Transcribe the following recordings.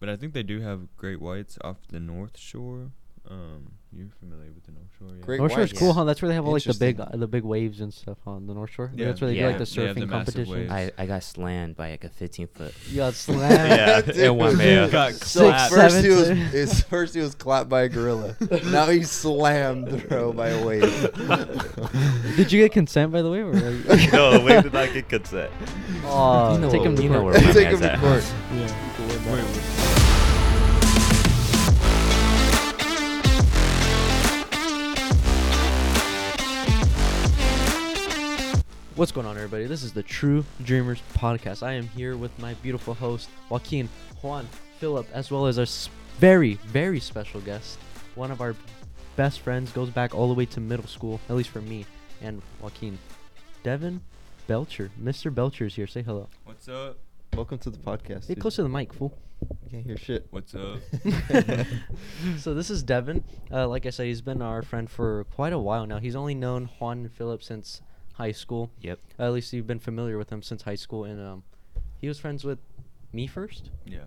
but I think they do have great whites off the North Shore. Um, you're familiar with the North Shore, yeah? Great North Shore's whites. cool, Yeah. huh? That's where they have all like the big, uh, the big waves and stuff on the North Shore. Yeah. That's where they Yeah. do like the They have the surfing massive competitions. waves. I, I got slammed by like a 15 foot. You got slammed. Yeah, in one mail. Got Six, clapped. First he seven was to- his first he was clapped by a gorilla. now he's slammed, bro, by a wave. Did you get consent by the way? Or like, no, wait did not get consent? Aw, You know take what- him to you court. where my Take man's him to at. court. Yeah. Wait, wait. What's going on, everybody? This is the True Dreamers podcast. I am here with my beautiful host, Joaquin, Juan, Philip, as well as our very, very special guest. One of our best friends goes back all the way to middle school, at least for me and Joaquin. Devon Belcher. Mr. Belcher is here. Say hello. What's up? Welcome to the podcast. Get dude. close to the mic, fool. You can't hear shit. What's up? so this is Devon. Uh, like I said, he's been our friend for quite a while now. He's only known Juan and Philip since high school. Yep. at least you've been familiar with him since high school, and um, he was friends with me first, Yeah.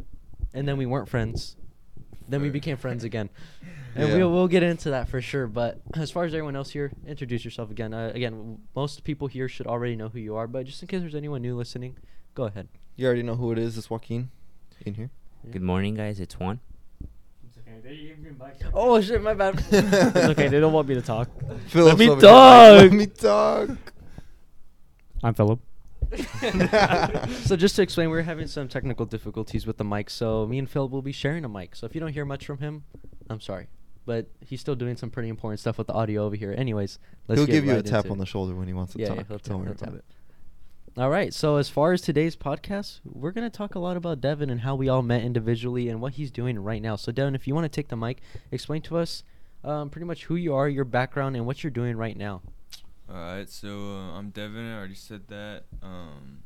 and then we weren't friends. Then we became friends again, and Yeah. we'll we'll get into that for sure. But as far as everyone else here, introduce yourself again. Uh, again, w- most people here should already know who you are, but just in case there's anyone new listening, go ahead. You already know who it is. It's Joaquin in here. Good morning, guys. It's Juan. Oh shit, my bad. It's okay. They don't want me to talk. Philip's me over here like, talk. Let me talk. I'm Philip. so just to explain, we're having some technical difficulties with the mic. So me and Phil will be sharing a mic. So if you don't hear much from him, I'm sorry, but he's still doing some pretty important stuff with the audio over here. Anyways, let's He'll get give you a tap on it. the shoulder when he wants to Yeah, talk. yeah, he'll Don't tap- worry about tap. it. All right. So as far as today's podcast, we're gonna talk a lot about Devon and how we all met individually and what he's doing right now. So Devon, if you want to take the mic, explain to us um, pretty much who you are, your background, and what you're doing right now. All right, so uh, I'm Devon. I already said that. Um,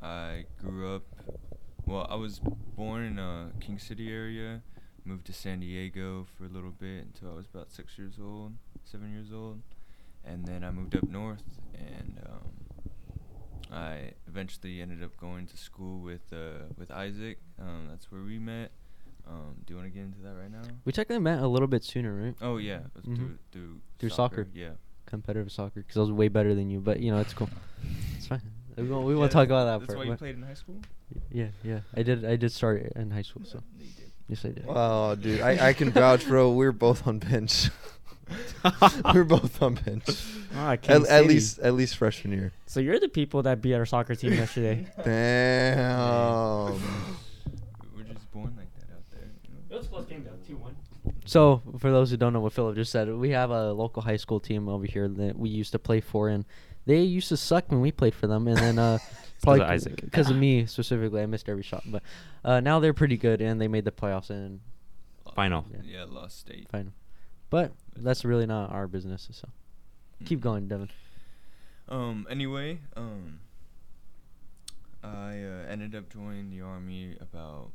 I grew up. Well, I was born in uh, King City area. Moved to San Diego for a little bit until I was about six years old, seven years old, and then I moved up north. And um, I eventually ended up going to school with uh, with Isaac. Um, that's where we met. Um, do you want to get into that right now? We technically met a little bit sooner, right? Oh yeah, Mhm. through through Through soccer. Yeah. Competitive soccer, because I was way better than you. But you know, it's cool. It's fine. We won't, we won't talk about that That's part. why you played in high school. Yeah, yeah. I did. I did start in high school, so No, you did. yes, I did. Oh, dude, I, I can vouch, bro. We're both on bench. We're both on bench. Ah, King At, at least, at least freshman year. So you're the people that beat our soccer team yesterday. Damn. We're just born like that out there. You know? was a close game though, two one. So, for those who don't know what Philip just said, we have a local high school team over here that we used to play for, and they used to suck when we played for them. And then, uh, probably of Isaac. because of me specifically, I missed every shot. But uh, now they're pretty good, and they made the playoffs and Final. Yeah. Yeah, lost state. final. But that's really not our business. So, keep Mhm. going, Devon. Um. Anyway, um. I uh, ended up joining the army about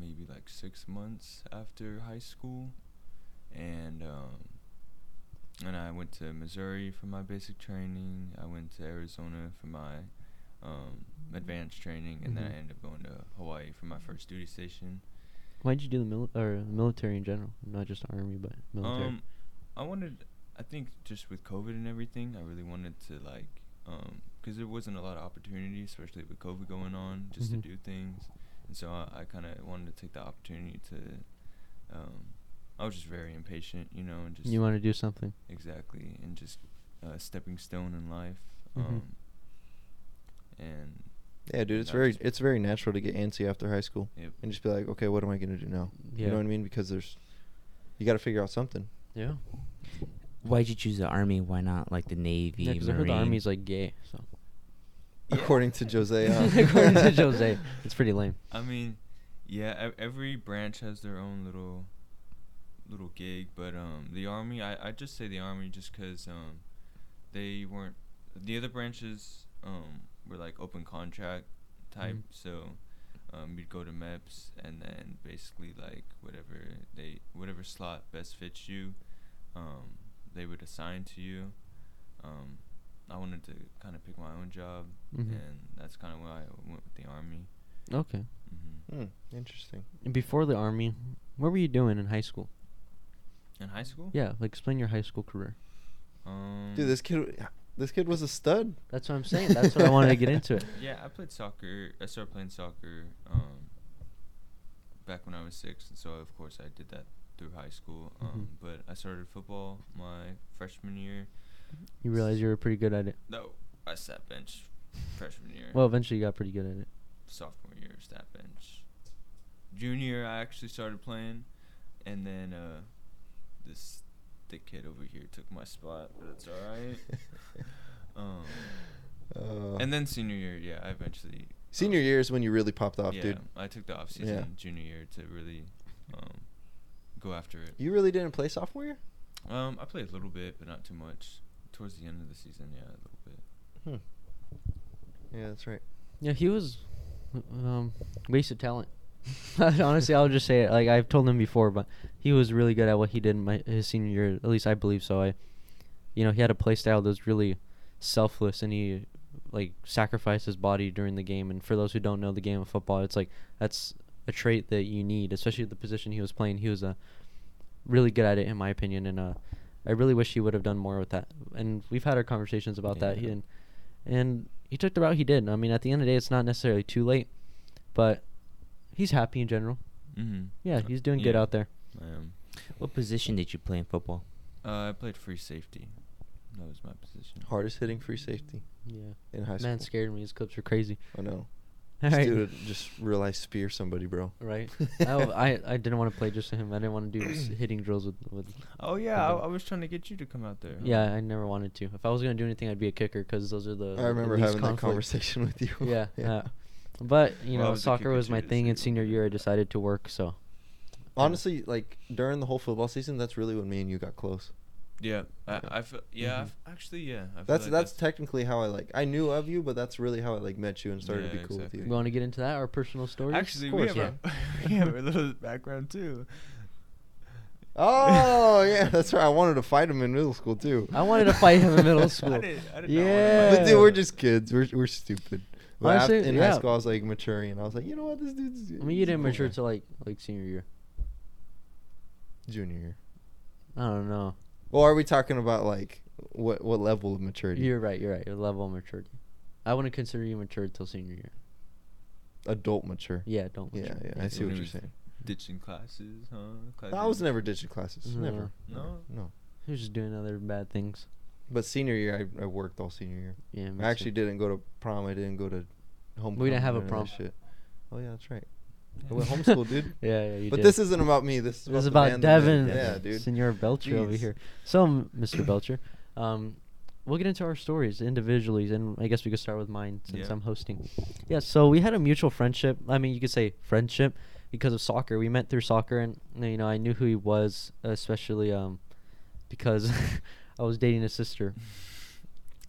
maybe like six months after high school, and um. And I went to Missouri for my basic training. I went to Arizona for my um, advanced training, and then I ended up going to Hawaii for my first duty station. Why did you do the mil- or military in general, not just army, but military? Um, I wanted, I think, just with COVID and everything, I really wanted to like, um, because there wasn't a lot of opportunity, especially with COVID going on, just Mhm. to do things, and so I, I kind of wanted to take the opportunity to, um, I was just very impatient, you know, and just you want to do something? exactly, and just a stepping stone in life, Mhm. um, and Yeah, dude, it's very it's very natural to get antsy after high school Yep. and just be like, okay, what am I gonna do now? Yeah. You know what I mean? Because there's, you got to figure out something. Yeah. Why'd you choose the army? Why not like the navy? Yeah, because I heard the army's like gay. So. Yeah. According to Jose. huh? According to Jose, it's pretty lame. I mean, yeah, every branch has their own little little gig, but um, the army, I I just say the army just 'cause um, they weren't the other branches um were like open contract type, Mhm. so um you'd go to MEPS and then basically like whatever they whatever slot best fits you, um they would assign to you. Um, I wanted to kind of pick my own job, Mhm. and that's kind of why I went with the army. Okay. hmm Hmm, interesting. And before the army, what were you doing in high school? In high school? Yeah, like explain your high school career. Um, Dude, this kid, this kid was a stud. That's what I'm saying. That's what I wanted to get into it. Yeah, I played soccer. I started playing soccer um, back when I was six, and so of course I did that through high school. Um, Mhm. But I started football my freshman year. You realize you were pretty good at it. No, I sat bench freshman year. Well, eventually you got pretty good at it. sophomore year stat bench. Junior year I actually started playing, and then uh, this thick kid over here took my spot, but it's all right. um, Uh, and then senior year, yeah, I eventually. senior year is when you really popped off, yeah, dude. I took the off season Yeah. junior year to really um, go after it. You really didn't play sophomore year? Um, I played a little bit, but not too much. Towards the end of the season, yeah, a little bit. Hmm. Yeah, that's right. Yeah, he was um, wasted talent. Honestly, I'll just say it. Like I've told him before, but he was really good at what he did in my, his senior year. At least I believe so. I, you know, he had a play style that was really selfless, and he like sacrificed his body during the game. And for those who don't know the game of football, it's like that's a trait that you need, especially the position he was playing. He was a really good at it, in my opinion, and uh, I really wish he would have done more with that. And we've had our conversations about that. He, Yeah. and and he took the route he did. I mean, at the end of the day, it's not necessarily too late, but he's happy in general. Mm-hmm. Yeah, he's doing good out there. I am. What position did you play in football? Uh, I played free safety. That was my position. Hardest hitting free safety Yeah, in high school. man scared me. His clips were crazy. I know. All This right. dude would just realize spear somebody, bro. Right. Oh, I I didn't want to play just to him. I didn't want to do hitting drills with with. Oh yeah, I, I was trying to get you to come out there. Yeah, I never wanted to. If I was gonna do anything, I'd be a kicker because those are the. I remember least having that conversation with you. Yeah, yeah. But you Well, know, was soccer was my thing see in senior year. I decided to work. So. Honestly, like during the whole football season, that's really when me and you got close. Yeah, I, Okay. I feel, yeah, Mhm. I've- actually, yeah. I That's like that's technically how I like. I knew of you, but that's really how I like met you and started to be cool exactly. with You you. want to get into that? Our personal stories. Actually, Of we have, yeah. a, we have a little background too. Oh yeah, that's right. I wanted to fight him in middle school too. I wanted to fight him in middle I school. did, I did Yeah. But dude, we're just kids. We're we're stupid. But af- Honestly, in yeah. high school, I was like maturing, and I was like, you know what, this dude's. I mean, you didn't cool mature guy. till like like senior year. junior year. I don't know. Well, are we talking about like what what level of maturity? You're right. You're right. Your level of maturity. I wouldn't consider you mature till senior year. Adult mature. Yeah, don't. Yeah, mature. yeah, I see what you're saying. Ditching classes, huh? I was never ditching classes. No. Never. No? No. He was just doing other bad things. But senior year, I, I worked all senior year. Yeah. I actually too. didn't go to prom. I didn't go to home. We didn't have a prom. Shit. Oh yeah, that's right. I went homeschool, dude. Yeah, yeah. You but did. this isn't about me. This is This is about band that did Devon. Yeah, dude. Senor Belcher over here. So, Mr. Belcher, um, we'll get into our stories individually, and I guess we could start with mine since Yeah. I'm hosting. Yeah. So we had a mutual friendship. I mean, you could say friendship because of soccer. We met through soccer, and you know, I knew who he was, especially um, because I was dating his sister.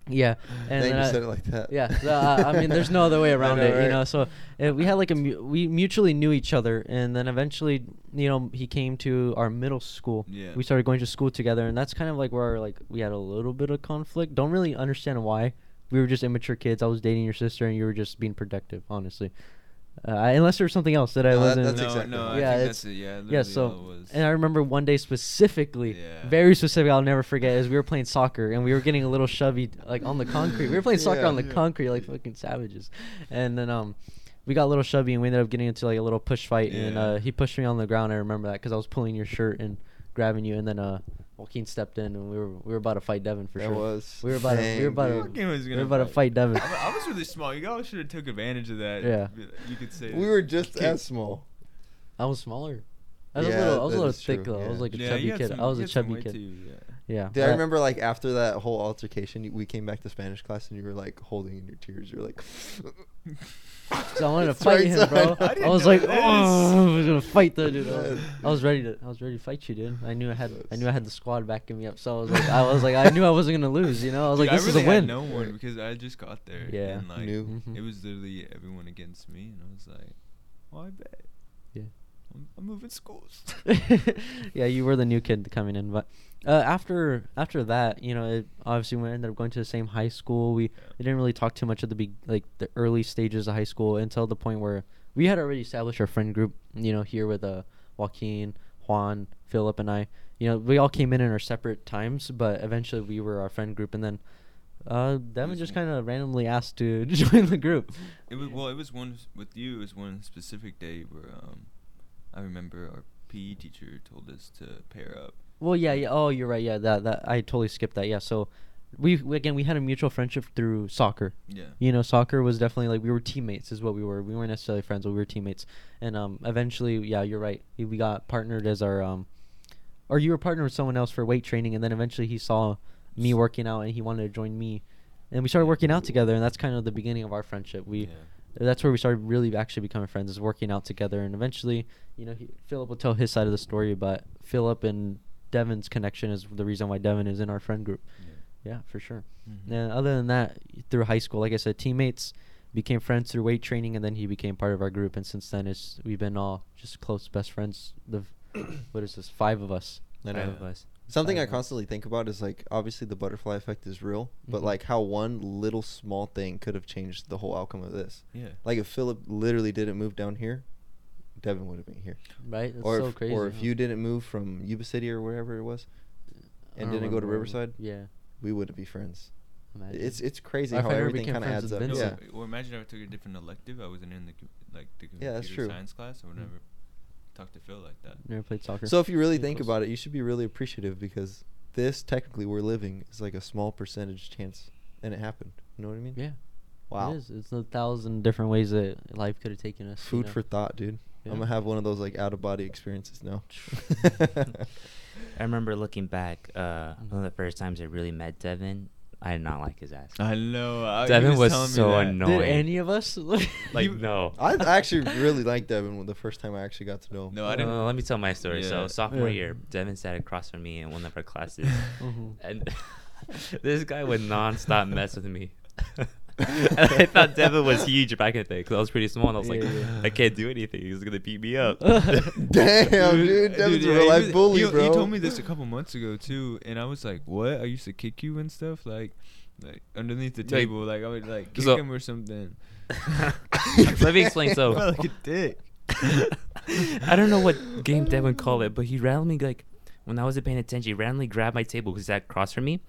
Yeah, and then you I- said it like that. yeah, so, uh, I mean, there's no other way around know, it, you know. So uh, we had like a mu- we mutually knew each other, and then eventually, you know, he came to our middle school. Yeah. We started going to school together, and that's kind of like where like we had a little bit of conflict. Don't really understand why. We were just immature kids. I was dating your sister, and you were just being protective, honestly. Uh, unless there was something else that I No, that- wasn't. that's no, exactly no, I Yeah, think it's- that's it. Yeah, yeah, so was. and I remember one day specifically, Yeah. very specific. I'll never forget. Is we were playing soccer and we were getting a little shovey like on the concrete. We were playing soccer Yeah. on the Yeah. concrete like fucking savages, and then um, we got a little shovey and we ended up getting into like a little push fight. And uh, he pushed me on the ground. I remember that because I was pulling your shirt and grabbing you, and then uh, Joaquin stepped in and we were we were about to fight Devon for that sure. was. We were about to- we were about to- dude. Joaquin was we gonna were about to fight Devon. I, I was really small. You guys should have took advantage of that. Yeah. You could say. We that. were just Okay. as small. I was smaller. I was Yeah, a little, I was a little is thick true, though. I was like a yeah, chubby kid. some- I was a chubby kid. Too, yeah. Yeah. Dude, I remember like after that whole altercation, we came back to Spanish class and you were like holding in your tears. You were like, So I wanted to fight right, him, son. bro. I I, was like, oh, I was gonna fight the dude. I was, I was ready to, I was ready to fight you, dude. I knew I had, I knew I had the squad backing me up. So I was like, I was like, I knew I wasn't gonna lose. You know, I was Dude, like, this I really is a win. Had no one because I just got there. Yeah. And like, New. Mhm. it was literally everyone against me, and I was like, "Well, I bet." Yeah. I'm, moving schools. yeah, you were the new kid coming in, but uh, after after that, you know, it, obviously we ended up going to the same high school. We we didn't really talk too much at the be- like the early stages of high school until the point where we had already established our friend group. You know, here with uh Joaquin, Juan, Philip, and I. You know, we all came in in our separate times, but eventually we were our friend group, and then uh Devon just kind of randomly asked to join the group. It was well. It was one with you. It was one specific day where um, I remember our PE teacher told us to pair up. Well, yeah, yeah. Oh, you're right. Yeah, that that I totally skipped that. Yeah, so we, again we had a mutual friendship through soccer. Yeah. You know, soccer was definitely like we were teammates, is what we were. We weren't necessarily friends, but we were teammates. And um, eventually, yeah, you're right. We, we got partnered as our um, or you were partnered with someone else for weight training, and then eventually he saw me working out, and he wanted to join me, and we started working out together, and that's kind of the beginning of our friendship. We Yeah. That's where we started really actually becoming friends is working out together. And eventually you know he, philip will tell his side of the story but philip and devon's connection is the reason why devon is in our friend group. Yeah. For sure. Mhm. and other than that through high school like i said teammates became friends through weight training and then he became part of our group. And since then it's we've been all just close best friends. The what is this? Five of us. Five of us. Something I Five of us. constantly think about is like obviously the butterfly effect is real, but Mhm. like how one little small thing could have changed the whole outcome of this. Yeah. Like if Philip literally didn't move down here, Devon would have been here. right that's or so if, crazy or if huh? you didn't move from Yuba City or wherever it was, and don't didn't go to remember where we- Riverside, yeah we wouldn't be friends. imagine. It's it's crazy Our how friend everything kind of friends adds with up. No, Vincent. Yeah. Or imagine if I took a different elective. I wasn't in the like the Yeah, that's computer true. science class. or whatever. Mm. Never talk to Phil like that. never played soccer So if you really think about it, you should be really appreciative because this technically we're living is like a small percentage chance, and it happened. You know what I mean? yeah Wow. It is. It's a thousand different ways that life could have taken us. you Food know? for thought, dude. Yeah. I'm gonna have one of those like out of body experiences now. I remember looking back, uh, one of the first times I really met Devon, I did not like his ass. I know. I, Devon was telling me so annoying. Did any of us? Like, He- no. I actually really liked Devon when the first time I actually got to know him. No, I didn't. Uh, let me tell my story. Yeah. So sophomore Yeah. year, Devon sat across from me in one of our classes, Mhm. and this guy would nonstop mess with me. and I thought Devon was huge back in the day because I was pretty small, and I was like, Yeah, yeah. I can't do anything. He's gonna beat me up. Damn, dude, Devon's a yeah, real he life was- bully, he, bro. He told me this a couple months ago too, and I was like, "What? I used to kick you and stuff, like, like underneath the table, like I would like kick So- him or something." Let me explain. So, Felt like a dick. I don't know what game Devon called it, but he randomly like when I wasn't paying attention, he randomly grabbed my table because that sat across from me,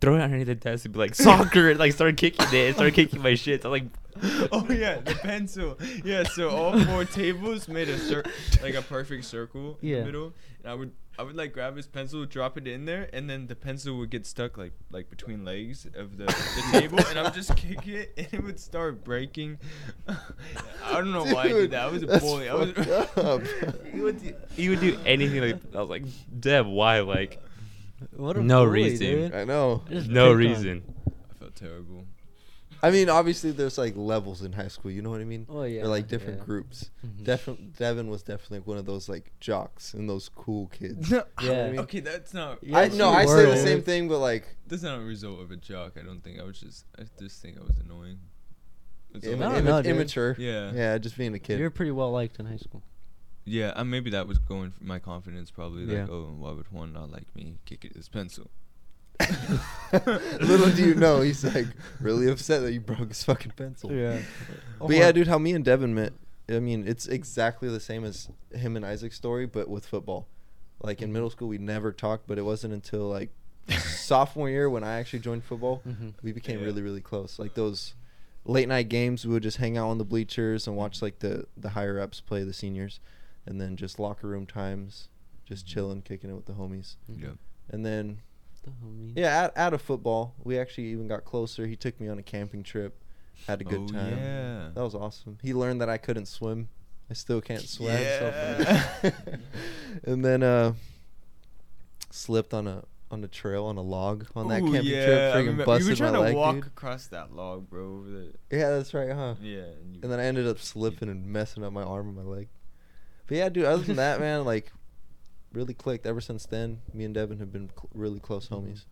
throw it underneath the desk, and be like soccer, and like start kicking it, and start kicking my shit. I'm like, oh yeah, the pencil. Yeah, so all four tables made a cir- like a perfect circle in Yeah. the middle, and I would I would like grab his pencil, drop it in there, and then the pencil would get stuck like like between legs of the, the table, and I would just kick it, and it would start breaking. I don't know why I did that. I was a that's bully. I was. he would do, he would do anything. Like I was like, Dev, why? Like What a No bully, reason. dude. I know. Just no picked on. reason. I felt terrible. I mean, obviously, there's like levels in high school. You know what I mean? Oh, yeah, Or like different yeah. groups. Mhm. Definitely, Devon was definitely one of those like jocks and those cool kids. No, Yeah. mean- Okay, that's not. Yeah, I no, you I say were, the dude. same thing, but like That's not a result of a jock. I don't think. I was just. I just think I was annoying. That's im- all. No, imma- no, dude. immature. Yeah. Yeah, just being a kid. You're pretty well liked in high school. Yeah, uh, maybe that was going for my confidence. Probably like, Yeah. oh, why would Juan not like me? Kick at his pencil. Little do you know, he's like really upset that you broke his fucking pencil. Yeah. But yeah, dude, how me and Devon met. I mean, it's exactly the same as him and Isaac's story, but with football. Like in middle school, we never talked, but it wasn't until like sophomore year when I actually joined football, Mhm. we became Yeah. really, really close. Like those late night games, we would just hang out on the bleachers and watch like the the higher ups play the seniors, and then just locker room times, just chilling, kicking it with the homies. Mhm. Yeah. And then The homie. yeah, out, out of football, we actually even got closer. He took me on a camping trip, had a good oh, time. Yeah. That was awesome. He learned that I couldn't swim. I still can't swim. Yeah. funny. and then uh slipped on a on a trail on a log on that camping yeah, trip. I Freaking remember- busted You were trying my to leg, walk dude. across that log, bro. Over the. Yeah, that's right, huh? Yeah. And, And then I ended up slipping and messing up my arm and my leg. But yeah, dude. Other than that, man, like really clicked. Ever since then, me and Devon have been cl- really close Mhm. homies.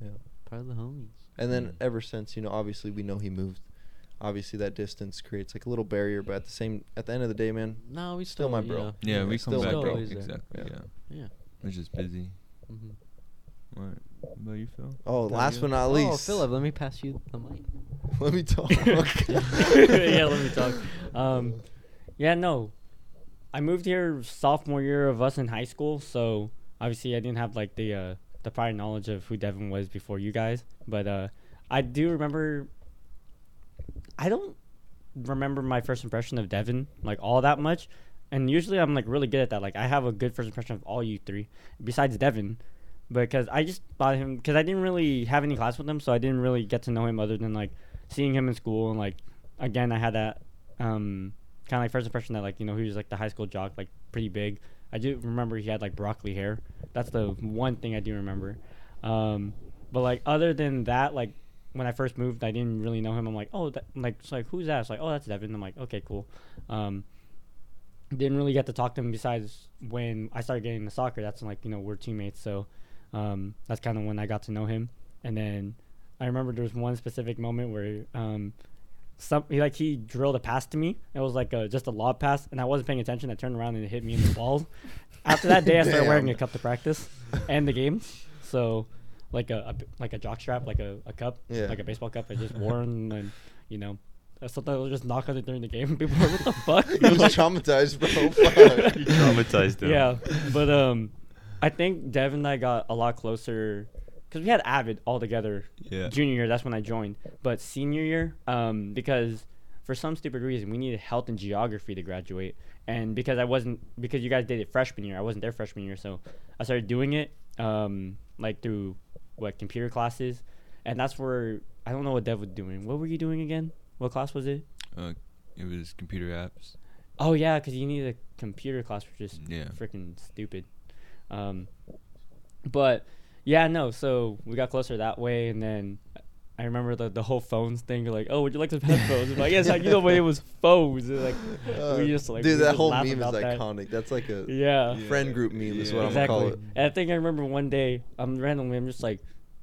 Yeah. Part of the homies. And then ever since, you know, obviously we know he moved. Obviously that distance creates like a little barrier, but at the same at the end of the day, man, No, we Still still, my bro. know, yeah, yeah, we still come my back, bro. bro. Exactly. Yeah. Yeah. Yeah. Mm-hmm. We're just busy. hmm Right. What about you, Phil? Oh, About last you? but not Oh, least. Philip, let me pass you the mic. Let me talk. yeah, let me talk. Um, yeah, no. I moved here sophomore year of us in high school, so obviously I didn't have like the uh, the prior knowledge of who Devon was before you guys, but uh, I do remember. I don't remember my first impression of Devon like all that much, and usually I'm like really good at that. Like I have a good first impression of all you three, besides Devon, because I just thought him because I didn't really have any class with him, so I didn't really get to know him other than like seeing him in school and like again I had that um kind of like first impression that like you know he was like the high school jock like pretty big. I do remember he had like broccoli hair. That's the one thing I do remember. Um, but like other than that, like when I first moved, I didn't really know him. I'm like, oh, that, like it's like who's that? It's like, oh, that's Devon. I'm like, okay, cool. Um, didn't really get to talk to him besides when I started getting into soccer. That's when, like you know we're teammates, so um, that's kind of when I got to know him. And then I remember there was one specific moment where um, some he, like he drilled a pass to me. It was like a, just a lob pass, and I wasn't paying attention. I turned around and it hit me in the balls. After that day, I started wearing a cup to practice and the games. So like a like a jock strap, like a, a cup, Yeah. like a baseball cup. I just wore and then you know. Sometimes I'll just knock on it during the game. People are what the fuck? He was traumatized, bro. You traumatized him. Yeah, but um, I think Dev and I got a lot closer because we had Avid all together. Yeah. Junior year, that's when I joined. But senior year, um, because for some stupid reason we needed health and geography to graduate, and because I wasn't because you guys did it freshman year, I wasn't there freshman year, so I started doing it um like through what computer classes, and that's where I don't know what Dev was doing. What were you doing again? What class was it? Uh, it was computer apps. Oh yeah, because you need a computer class, which is Yeah. freaking stupid. Um, but yeah, no. So we got closer that way, and then I remember the the whole phones thing. You're like, oh, would you like some headphones? I'm like, yes, I, you know, when it was phones. and, like, Uh, we just like dude, that whole meme is that. iconic. That's like a Yeah, Yeah. friend group meme, is Yeah. what I'm gonna call exactly. it. And I think I remember one day, I'm randomly, I'm just like,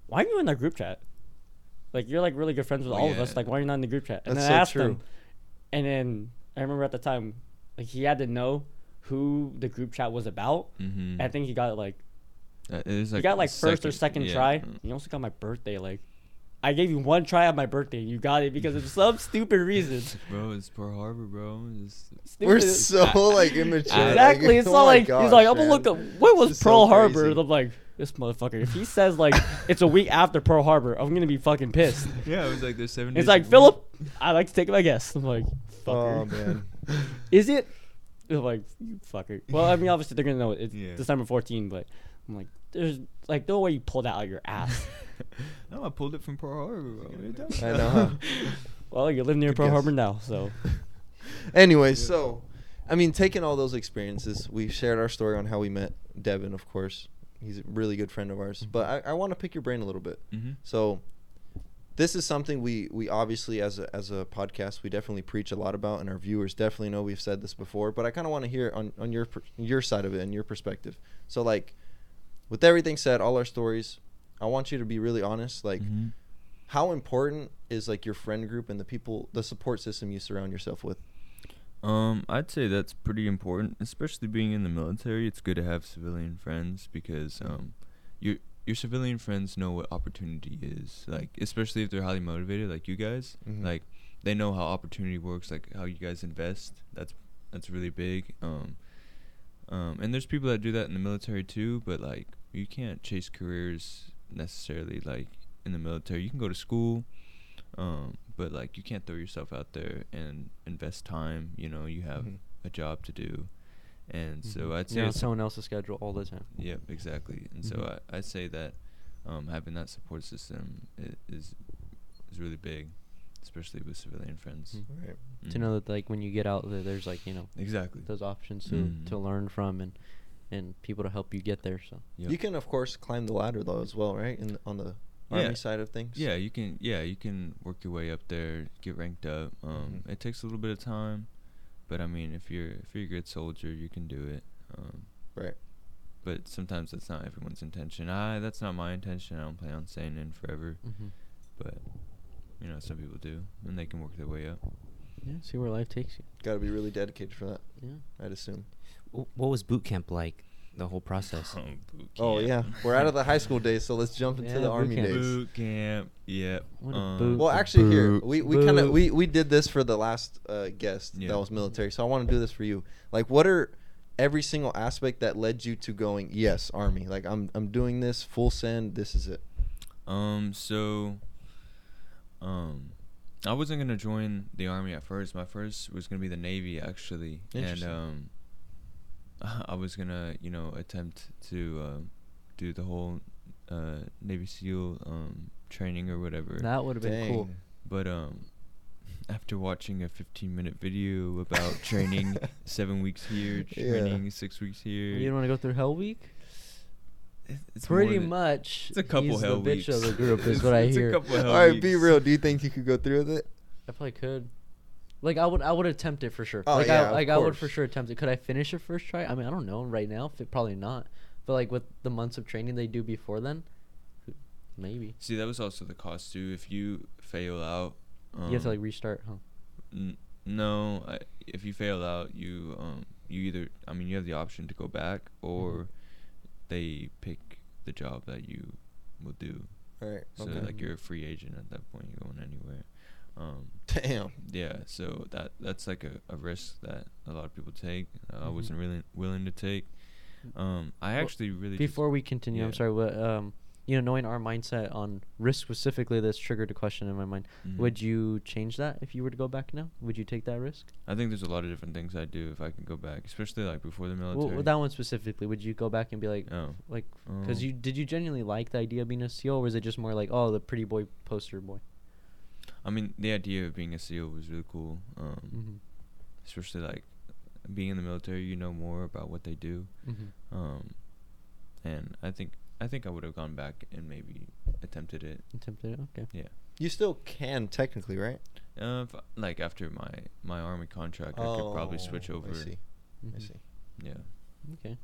why are you in our group chat? Like you're like really good friends with Oh, all of us. Like why are you not in the group chat? And That's then I so asked true. him, and then I remember at the time, like he had to know who the group chat was about. Mm-hmm. I think he got like Uh, it was he like got like the first or second yeah, try. mm. He also got my birthday. Like I gave you one try on my birthday. You got it because of some stupid reason. Bro, it's Pearl Harbor, bro. It's, Stupid. We're so like immature. exactly. it's oh not my like he's like I'm gonna look up what was This Pearl so Harbor. And I'm like this motherfucker. If he says like it's a week after Pearl Harbor, I'm gonna be fucking pissed. yeah, it was like there's seven. It's like. Philip. I like to take my guess. I'm like, fucker. Oh man. Is it? They're like, fucker. Well, I mean, obviously they're gonna know it. it's Yeah. December 14, but I'm like, there's like no way you pulled that out of your ass. no, I pulled it from Pearl Harbor, bro. What are you talking I know. about? huh? well, you live near Good Pearl guess. Harbor now, so Anyway, so I mean, taking all those experiences, we shared our story on how we met Devin. Of course, he's a really good friend of ours. But I, I want to pick your brain a little bit. Mm-hmm. So this is something we we obviously as a as a podcast we definitely preach a lot about, and our viewers definitely know we've said this before. But I kind of want to hear on on your per- your side of it and your perspective. So like, with everything said, all our stories, I want you to be really honest. Like, Mm-hmm. how important is like your friend group and the people, the support system you surround yourself with? Um, I'd say that's pretty important, especially being in the military. It's good to have civilian friends because um, your your civilian friends know what opportunity is. Like, especially if they're highly motivated, like you guys. Mhm. Like, they know how opportunity works. Like how you guys invest. That's that's really big. Um, um, and there's people that do that in the military too. But like, you can't chase careers necessarily like in the military. You can go to school. Um, but like you can't throw yourself out there and invest time. You know, you have Mhm. a job to do, and so Mhm. I'd say You're on someone else's schedule all the time. Yep, exactly. And so Mhm. I I say that um, having that support system is is really big, especially with civilian friends. Mhm. Right. To Mhm. know that like when you get out there, there's like you know exactly those options to Mhm. to learn from and and people to help you get there. So Yep. You can of course climb the ladder though as well, right? In on the Yeah. army side of things. Yeah, you can. Yeah, you can work your way up there, get ranked up. Um, Mhm. It takes a little bit of time, but I mean, if you're if you're a good soldier, you can do it. Um, Right. but sometimes that's not everyone's intention. I that's not my intention. I don't plan on staying in forever. Mhm. But you know, some people do, and they can work their way up. yeah, see where life takes you. Got to be really dedicated for that. Yeah. I'd assume. Wh- What was boot camp like? The whole process. Boot Oh yeah, we're out of the high school days, so let's jump into Yeah, the boot army camp. days. Boot camp. Yep. What a um, boot. Well, actually, here we, we kind of we, we did this for the last uh, guest Yeah. that was military, so I want to do this for you. Like, what are every single aspect that led you to going? Yes, army. Like, I'm I'm doing this full send. This is it. Um. So. Um, I wasn't gonna join the army at first. My first was gonna be the navy actually, and um, I was gonna you know attempt to um, do the whole uh Navy SEAL um training or whatever. That would have been cool. But um, after watching a 15 minute video about training seven weeks here, Yeah. training six weeks here, You don't want to go through Hell Week? It- it's Pretty than- much. It's a couple he's hell the bitch weeks. of the group, is It's- what I it's a hear. couple hell All right, be real. Do you think you could go through with it? I probably could. Like I would, I would attempt it for sure. Oh, like yeah, I, of like I would for sure attempt it. Could I finish it first try? I mean, I don't know right now. If it, probably not. But like with the months of training they do before then, maybe See, that was also the cost too. If you fail out, um, you have to like restart, huh? N- no, I, if you fail out, you um you either I mean you have the option to go back or Mhm. They pick the job that you will do. All right. So okay. like you're a free agent at that point. You're going anywhere. Um, Damn. yeah. So that that's like a, a risk that a lot of people take. Uh, I Mhm. wasn't really willing to take. Um, I Well, actually really Before we continue, I'm sorry. What um, you know, knowing our mindset on risk specifically, this triggered a question in my mind. Mhm. Would you change that if you were to go back now? Would you take that risk? I think there's a lot of different things I'd do if I could go back, especially like before the military. with that one specifically, would you go back and be like, Oh. like, because Um, you did you genuinely like the idea of being a SEAL, or was it just more like, oh, the pretty boy poster boy? I mean, the idea of being a SEAL was really cool. Um, Mm-hmm. especially like being in the military, you know more about what they do. Mm-hmm. Um, and I think I think I would have gone back and maybe attempted it. Attempted it. Okay. Yeah. You still can technically, right? Uh, if, like after my my army contract, I could probably switch Oh, over. I see. I Mhm. see. Yeah. Okay.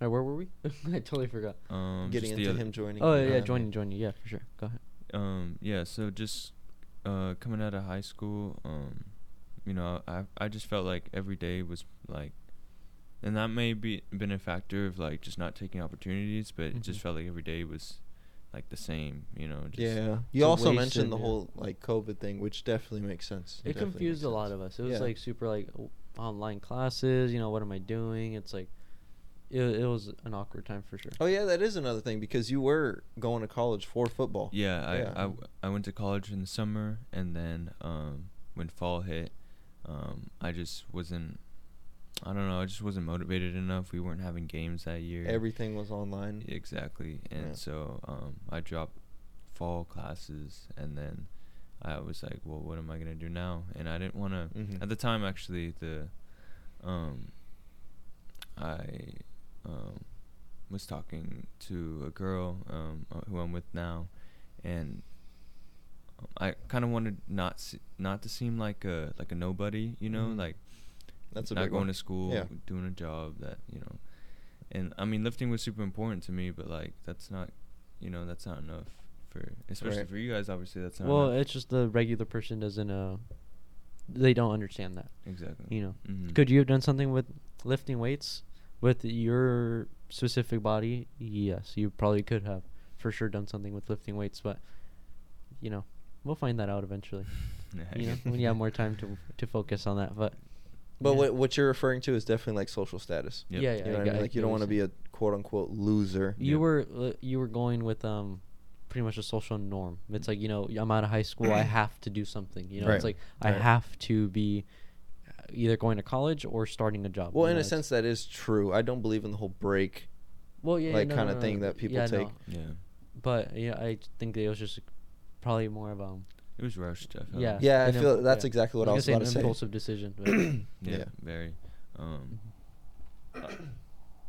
All right, where were we? I totally forgot. Um, Getting into him joining. Oh yeah, yeah, joining, joining. Yeah, for sure. Go ahead. Um, yeah. So just uh, coming out of high school, um, you know, I I just felt like every day was like, and that may be been a factor of like just not taking opportunities, but it just Mhm. felt like every day was like the same. You know. Just Yeah. You also wasted, mentioned the yeah. whole like COVID thing, which definitely makes sense. It definitely confused makes a lot of us. It was Yeah. like super like o- online classes. You know, what am I doing? It's like, it, it was an awkward time for sure. Oh yeah, that is another thing because you were going to college for football. Yeah, I, Yeah. I w- I went to college in the summer, and then um, when fall hit, um, I just wasn't. I don't know. I just wasn't motivated enough. We weren't having games that year. Everything was online. Exactly, and Yeah. so um, I dropped fall classes, and then I was like, "Well, what am I gonna do now?" And I didn't want to. Mhm. At the time, actually, the um, I um, was talking to a girl um, uh, who I'm with now, and um, I kind of wanted not se- not to seem like a like a nobody, you know, Mhm. like That's a not big going one. to school, Yeah. doing a job that you know, and I mean lifting was super important to me, but like that's not, you know, that's not enough for especially Right. for you guys. Obviously, that's not Well, enough. it's just the regular person doesn't uh, they don't understand that. exactly. You know, Mhm. could you have done something with lifting weights with your specific body? Yes, you probably could have for sure done something with lifting weights, but you know, we'll find that out eventually. you know, when you have more time to to focus on that, but. But yeah. what what you're referring to is definitely like social status. Yep. Yeah, yeah. You know I what I get- mean? I Like you don't want to be a quote unquote loser. you Yep. were uh, you were going with um pretty much a social norm it's like you know i'm out of high school i have to do something you know it's Right. like i have to be uh, either going to college or starting a job Well, you in know, a sense, that is true. I don't believe in the whole break. well yeah like, no, kinda no, no, thing no, that people yeah, take. no. Yeah, but yeah i think that it was just probably more of um it was rushed. I felt. yeah Yeah, I an feel that's yeah. exactly what I was gonna about say to an say. impulsive decision but yeah, Yeah. very. Um, Mm-hmm. uh,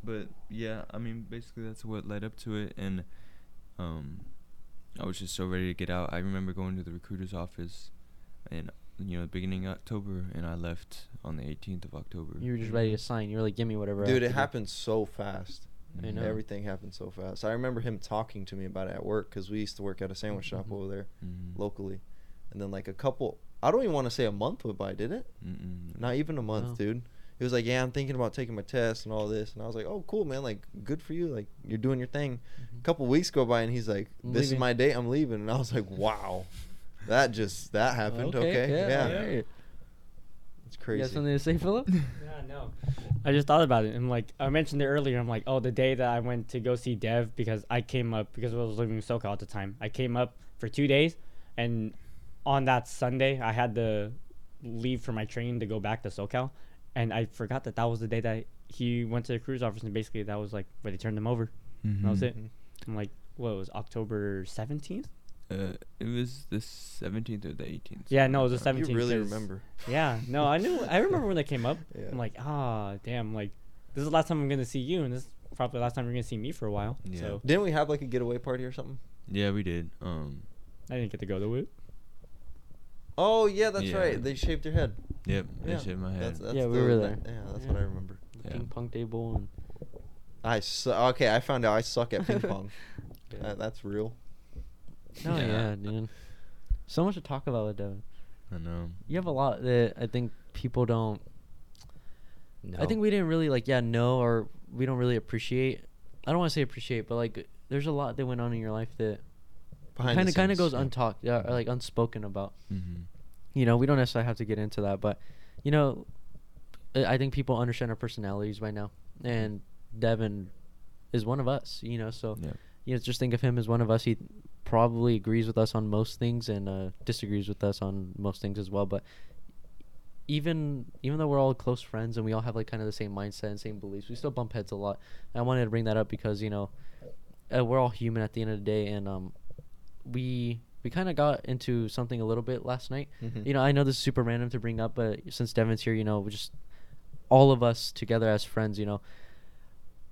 but yeah, I mean, basically that's what led up to it, and um, I was just so ready to get out. I remember going to the recruiter's office, in you know, beginning of October, and I left on the 18th of October. you were just ready to sign you were like give me whatever Dude, have it to do." happened so fast. I Mhm. know. Everything happened so fast. I remember him talking to me about it at work because we used to work at a sandwich shop Mhm. over there Mhm. locally. And then like a couple, I don't even want to say a month went by, did it? Mm-mm. Not even a month, No. dude. he was like, "Yeah, I'm thinking about taking my test and all this." And I was like, "Oh, cool, man! Like, good for you! Like, you're doing your thing." Mm-hmm. A couple weeks go by, and he's like, "This is my date. I'm leaving." And I was like, "Wow, that just that happened. Okay, yeah, alright. it's You crazy." got something to say, Philip? Yeah, no. I just thought about it. and like I mentioned it earlier. I'm like, oh, the day that I went to go see Dev because I came up because I was living in SoCal at the time. I came up for two days, and on that Sunday I had to leave for my train to go back to SoCal, and I forgot that that was the day that he went to the cruise office and basically that was like where they turned him over. Mhm. That was it. Mhm. I'm like, what it was October 17th? Uh, it was the 17th or the 18th. Yeah, no, it was the 17th. You really remember? Yeah, no, I knew. I remember when they came up. Yeah. I'm like, ah, damn. Like, this is the last time I'm gonna see you, and this is probably the last time you're gonna see me for a while. Yeah. So Didn't we have like a getaway party or something? Yeah, we did. Um, I didn't get to go to it. Oh yeah, that's Yeah. right. They shaved your head. yep, Yeah, I shaved my head. That's, that's Yeah, we the- were that- there. Yeah, that's Yeah. what I remember. Yeah. Ping pong table and I su- okay. I found out I suck at ping pong. Yeah. That- that's real. Oh yeah. Yeah. dude. So much to talk about with Devon. I know. You have a lot that I think people don't. I think we didn't really like yeah know or we don't really appreciate. I don't want to say appreciate, but like there's a lot that went on in your life that Behind kind of kind of goes untalked, yeah, or like unspoken about. Mm-hmm. You know, we don't necessarily have to get into that, but you know, I I think people understand our personalities by now, and Devon is one of us. You know, so Yeah. you know, just think of him as one of us. He probably agrees with us on most things and uh, disagrees with us on most things as well. But even even though we're all close friends and we all have like kind of the same mindset and same beliefs, we still bump heads a lot. And I wanted to bring that up because you know uh, we're all human at the end of the day, and um, we we kind of got into something a little bit last night. Mhm. You know, I know this is super random to bring up, but since Devon's here, you know, we just all of us together as friends, you know,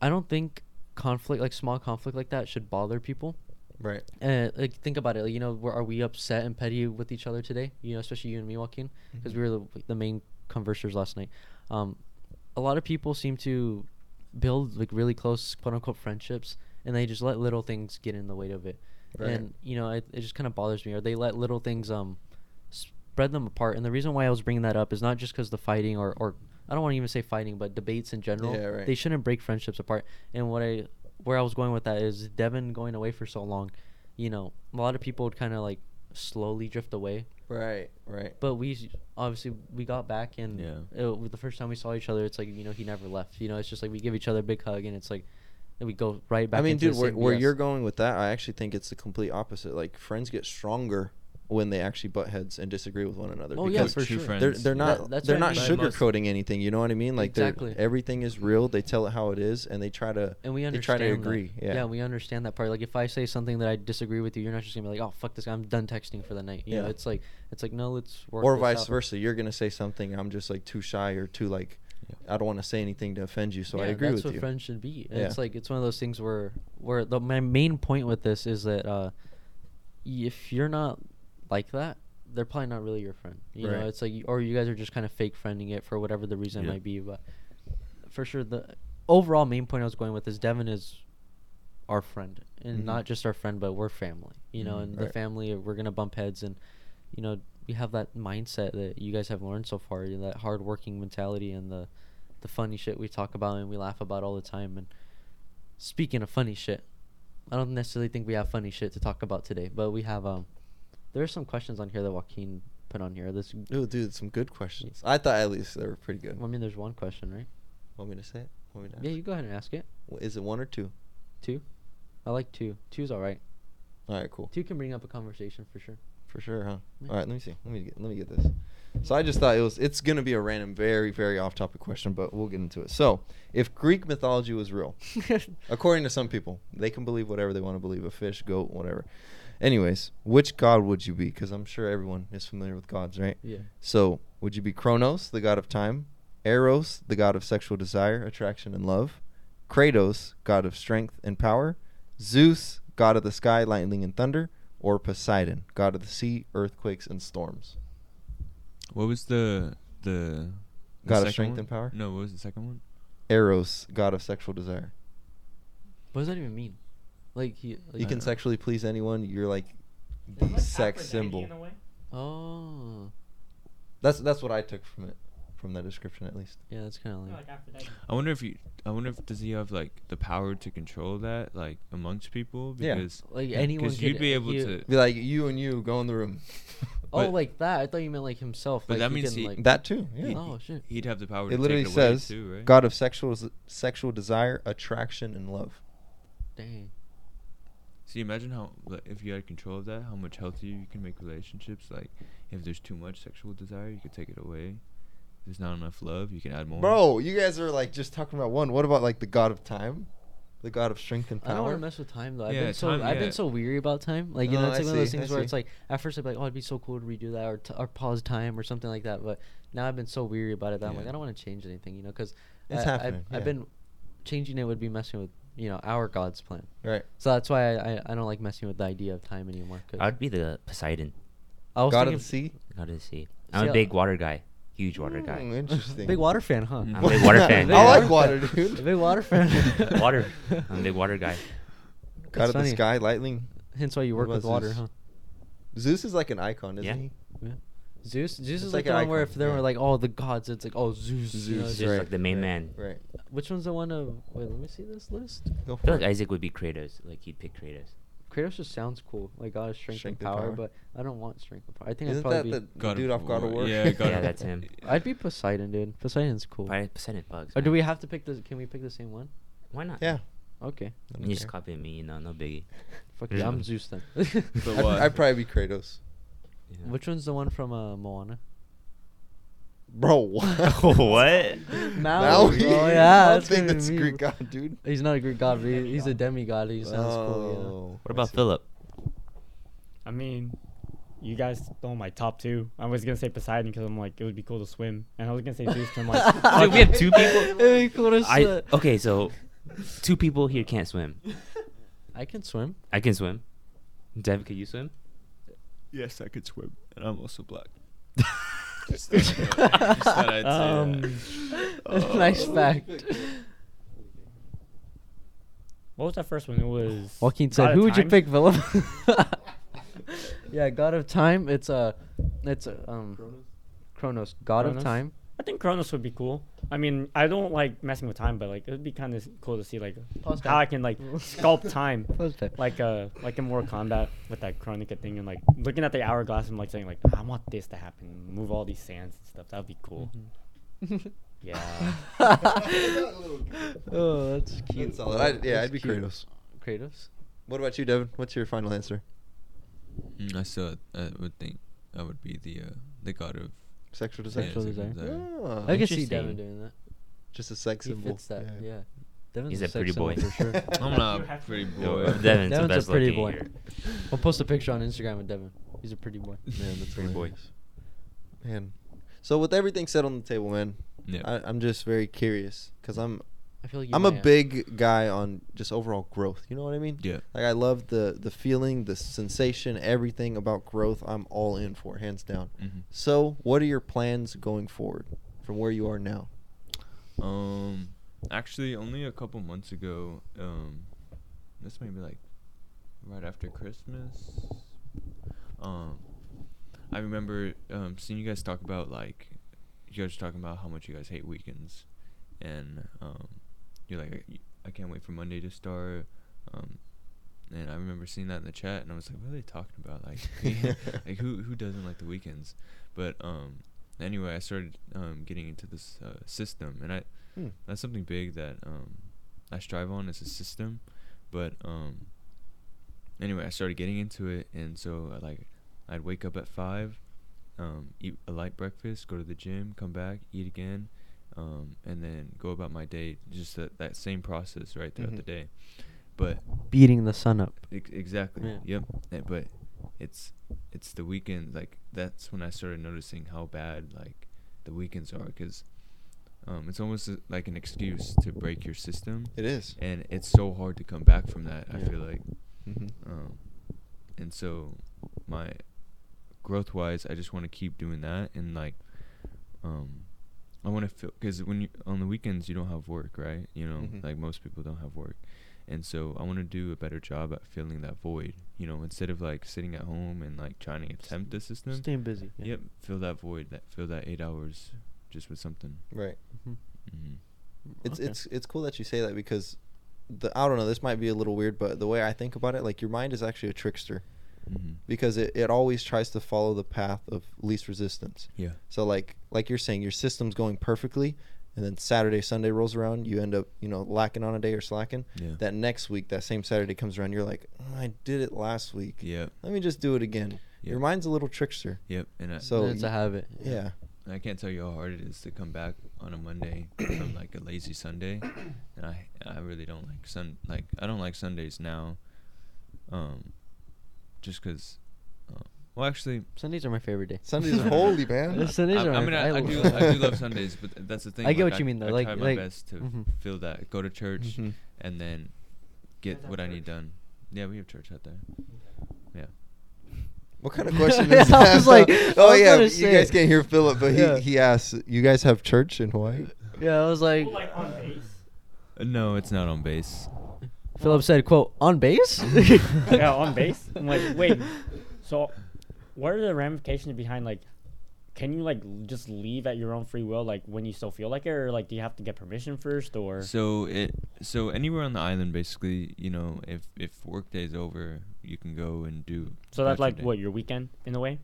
I don't think conflict, like small conflict like that, should bother people. Right. And like think about it, like, you know, are we upset and petty with each other today? You know, especially you and me, Joaquin, because Mhm. we were the, the main conversers last night. Um, a lot of people seem to build like really close quote unquote friendships, and they just let little things get in the way of it. Right. And you know, it, it just kind of bothers me, or they let little things um spread them apart. And the reason why I was bringing that up is not just because the fighting or or I don't want to even say fighting, but debates in general. Yeah, right. They shouldn't break friendships apart. And what I where I was going with that is Devon going away for so long. You know, a lot of people would kind of like slowly drift away. Right. Right. But we obviously we got back and Yeah. it, the first time we saw each other, it's like you know he never left. You know, it's just like we give each other a big hug and it's like and we go right back. I mean, into dude, the where, same where you're going with that, I actually think it's the complete opposite. Like friends get stronger when they actually butt heads and disagree with one another. Oh, yeah, because for true sure. friends. They're they're not That- that's they're what I not mean. Most- sugarcoating anything. You know what I mean? Like Exactly. everything is real. They tell it how it is, and they try to and we understand they try understand to that. agree. Yeah. we understand that part. Like if I say something that I disagree with you, you're not just gonna be like, "Oh, fuck this guy, I'm done texting for the night." You know, Yeah. it's like it's like no, let's work. or this vice out. versa. You're gonna say something. I'm just like too shy or too like I don't want to say anything to offend you. So I agree Yeah, agree that's what you. friends should be. Yeah. It's like it's one of those things where where the my main point with this is that uh, if you're not like that, they're probably not really your friend. You know, it's like or you guys are just kind of fake friending it for whatever the reason Yeah. might be. But for sure, the overall main point I was going with is Devon is our friend, and Mhm. not just our friend, but we're family. You know, Mhm. and the family we're gonna bump heads, and you know we have that mindset that you guys have learned so far, you know, that hardworking mentality and the the funny shit we talk about and we laugh about all the time. And speaking of funny shit, I don't necessarily think we have funny shit to talk about today, but we have um, there are some questions on here that Joaquin put on here. This, Oh, dude, some good questions. I thought at least they were pretty good. I mean, there's one question, right? Want me to say it? Want me to Yeah, you go ahead and ask it. Is it one or two? Two, I like two. Two's all right. All right, cool. Two can bring up a conversation for sure. For sure, huh? All right, let me see. Let me get let me get this. So I just thought it was it's gonna be a random, very very off topic question, but we'll get into it. So, if Greek mythology was real, according to some people, they can believe whatever they want to believe—a fish, goat, whatever. Anyways, which god would you be? Because I'm sure everyone is familiar with gods, right? Yeah. So, would you be Kronos, the god of time, Eros, the god of sexual desire, attraction, and love, Kratos, god of strength and power, Zeus, god of the sky, lightning and thunder, or Poseidon, god of the sea, earthquakes and storms? What was the the, the God of second strength one? and power? No, what was the second one? Eros, god of sexual desire. What does that even mean? Like he. Like You can know. sexually please anyone. You're like the sex symbol. Oh. That's that's what I took from it. From that description at least. Yeah, that's kind of Yeah, like. like I wonder if you. I wonder if does he have like the power to control that like amongst people Yeah. because Like Yeah, anyone 'cause could. you'd be able he- to- Be like you and you go in the room. Oh, but- like that. I thought you meant like himself. But like that he means can, he- like, That too. Yeah. Oh shit. he'd have the power It to literally take it away says too, right? God of sexual sexual desire, attraction, and love. Dang. See, imagine how like, if you had control of that, how much healthier you can make relationships. Like, if there's too much sexual desire, you could take it away. If there's not enough love, you can add more. Bro, you guys are like just talking about one. What about like the God of time, the God of strength and power. I don't want to mess with time though. I've Yeah, been so time, I've yeah. been so weary about time. Like you No, know, it's I like one of those see, I things where see. it's like at first I'd be like, oh, it'd be so cool to redo that or t- or pause time or something like that. But now I've been so weary about it that I'm like, I don't want to change anything, you know, because It's I've, happening, I've yeah. been changing it would be messing with you know our God's plan. Right. So that's why I, I, I don't like messing with the idea of time anymore. Cause I'd be the Poseidon, I was god of the sea. God of the sea. I'm a big uh, water guy, huge water guy. Mm, interesting. big water fan, huh? I'm a big water fan. I like water, dude. A big water fan. water. I'm a big water guy. God That's of the sky, lightning. Hence why you work with water, Zeus? huh? Zeus is like an icon, isn't Yeah. he? Yeah. Zeus, Zeus It's is like like, the an one where icon, if they were yeah. like, oh, the gods, it's like, oh, Zeus. you know, Zeus, it's Just right, like the main right, man. Right. Which one's the one of? Wait, let me see this list. Go I feel it. like Isaac would be Kratos. Like he'd pick Kratos. Kratos just sounds cool, like God of strength, Strength and and power, power. but I don't want strength and power. I think Isn't I'd probably the, be. the God dude of off God of War. War? Yeah, God Yeah, that's him. I'd be Poseidon, dude. Poseidon's cool. Poseidon bugs. Or do we have to pick the? Can we pick the same one? Why not? Yeah. Okay. I don't You just care. copy me, you know, no biggie. Fuck Yeah. yeah, I'm Zeus then. I'd. I'd probably be Kratos. Yeah. Which one's the one from uh, Moana? Bro, what? what? Maui. Oh I yeah, don't that's think gonna that's be me. Greek god, dude. He's not a Greek god, but he, he's a oh. demigod. He sounds cool. You? Oh, What about see. Philip? I mean, you guys stole my top two. I was gonna say Poseidon because I'm like it would be cool to swim, and I was gonna say Zeus. 'cause I'm like, Dude, we have two people. It'd be cool to I swim. okay, so two people here can't swim. I can swim. I can swim. Dev, can you swim? yes, I could swim, and I'm also black. Just thought, I'd- just thought I'd say um, that. nice Oh. fact. what was that first one? It was Joaquin God said, of "Who would you pick, Philip?" yeah, God of Time. It's a, it's a, um, Kronos. God of Time. I think Kronos would be cool. I mean, I don't like messing with time, but like it would be kind of cool to see like Pause how time. I can like sculpt time, Pause time. like uh like in Mortal Kombat with that Kronika thing, and like looking at the hourglass and like saying like I want this to happen, move all these sands and stuff. That would be cool. Yeah. oh, that's cute. That's solid. I'd, yeah, That's I'd be cute. Kratos. Kratos. What about you, Devon? What's your final answer? Mm, I still I would think I would be the uh, the god of Sexual yeah, desire. Sexual sexual desire. Ah, I can see Interesting. Devon doing that. just a sex He symbol. fits that. Yeah. Devon's He's a a pretty boy. for sure. I'm not a pretty boy. Yo, Devon's, the Devon's a best pretty looking boy. here. We'll post a picture on Instagram with Devon. He's a pretty boy. Man, that's Pretty boy. Man, so with everything set on the table, man, Yeah. I, I'm just very curious because I'm I feel like you I'm a might- big guy on just overall growth. You know what I mean? yeah. Like I love the the feeling, the sensation, everything about growth. I'm all in for, hands down. hmm So, what are your plans going forward from where you are now? Um, actually, only a couple months ago, um, this may be like right after Christmas. Um, I remember um seeing you guys talk about like you guys talking about how much you guys hate weekends, and um, you're like I can't wait for Monday to start. Um, and I remember seeing that in the chat, and I was like, "What are they talking about? Like, like who who doesn't like the weekends?" But um, anyway, I started um getting into this uh, system, and I Hmm. that's something big that um I strive on as a system. But um, anyway, I started getting into it, and so I, like I'd wake up at five, um, eat a light breakfast, go to the gym, come back, eat again, um, and then go about my day. Just that, that same process right throughout the Mhm. day. But beating the sun up. Ex- exactly. Yeah. Yep. But it's it's the weekend. Like that's when I started noticing how bad like the weekends are, because um, it's almost uh, like an excuse to break your system, It is. and it's so hard to come back from that. I feel like, Mm-hmm. um, and so my growth wise, I just want to keep doing that, and like, um, I want to feel because when you on the weekends you don't have work, right? You know, Mhm. like most people don't have work, and so I want to do a better job at filling that void. You know, instead of like sitting at home and like trying to attempt the system. Staying busy. yeah. Yep, fill that void. That fill that eight hours just with something. Right. hmm It's Okay. it's it's cool that you say that because the I don't know this might be a little weird, but the way I think about it, like your mind is actually a trickster hmm because it, it always tries to follow the path of least resistance. Yeah. So like like you're saying, your system's going perfectly, and then Saturday Sunday rolls around, you end up you know lacking on a day or slacking. Yeah. That next week, that same Saturday comes around, you're like, "Oh, I did it last week. Yep. Let me just do it again. Your mind's a little trickster. Yep. And I, So it's a habit. Yeah. I can't tell you how hard it is to come back on a Monday from like a lazy Sunday, and I I really don't like sun like I don't like Sundays now, um, just cause, uh, well actually Sundays are my favorite day. Sundays are holy, man. Sundays I, are I my mean I, I I do love- I do love Sundays, but that's the thing. I get like, what you mean, though, I like- try my best to mhm. feel that go to church Mhm. and then get what I need done. Yeah, we have church out there. Yeah. What kind of question Yeah, is I that? was like- oh I was yeah, you say guys it. can't hear Philip, but Yeah. he he asked, "You guys have church in Hawaii?" Yeah, I was like, on base. Uh, no, it's not on base. Philip said, "quote on base." yeah, on base. I'm like, wait. So, what are the ramifications behind like? Can you like just leave at your own free will, like when you still feel like it, or like do you have to get permission first, or? So it so anywhere on the island, basically, you know, if if work day's over, you can go and do. So that's like day. what your weekend in a way.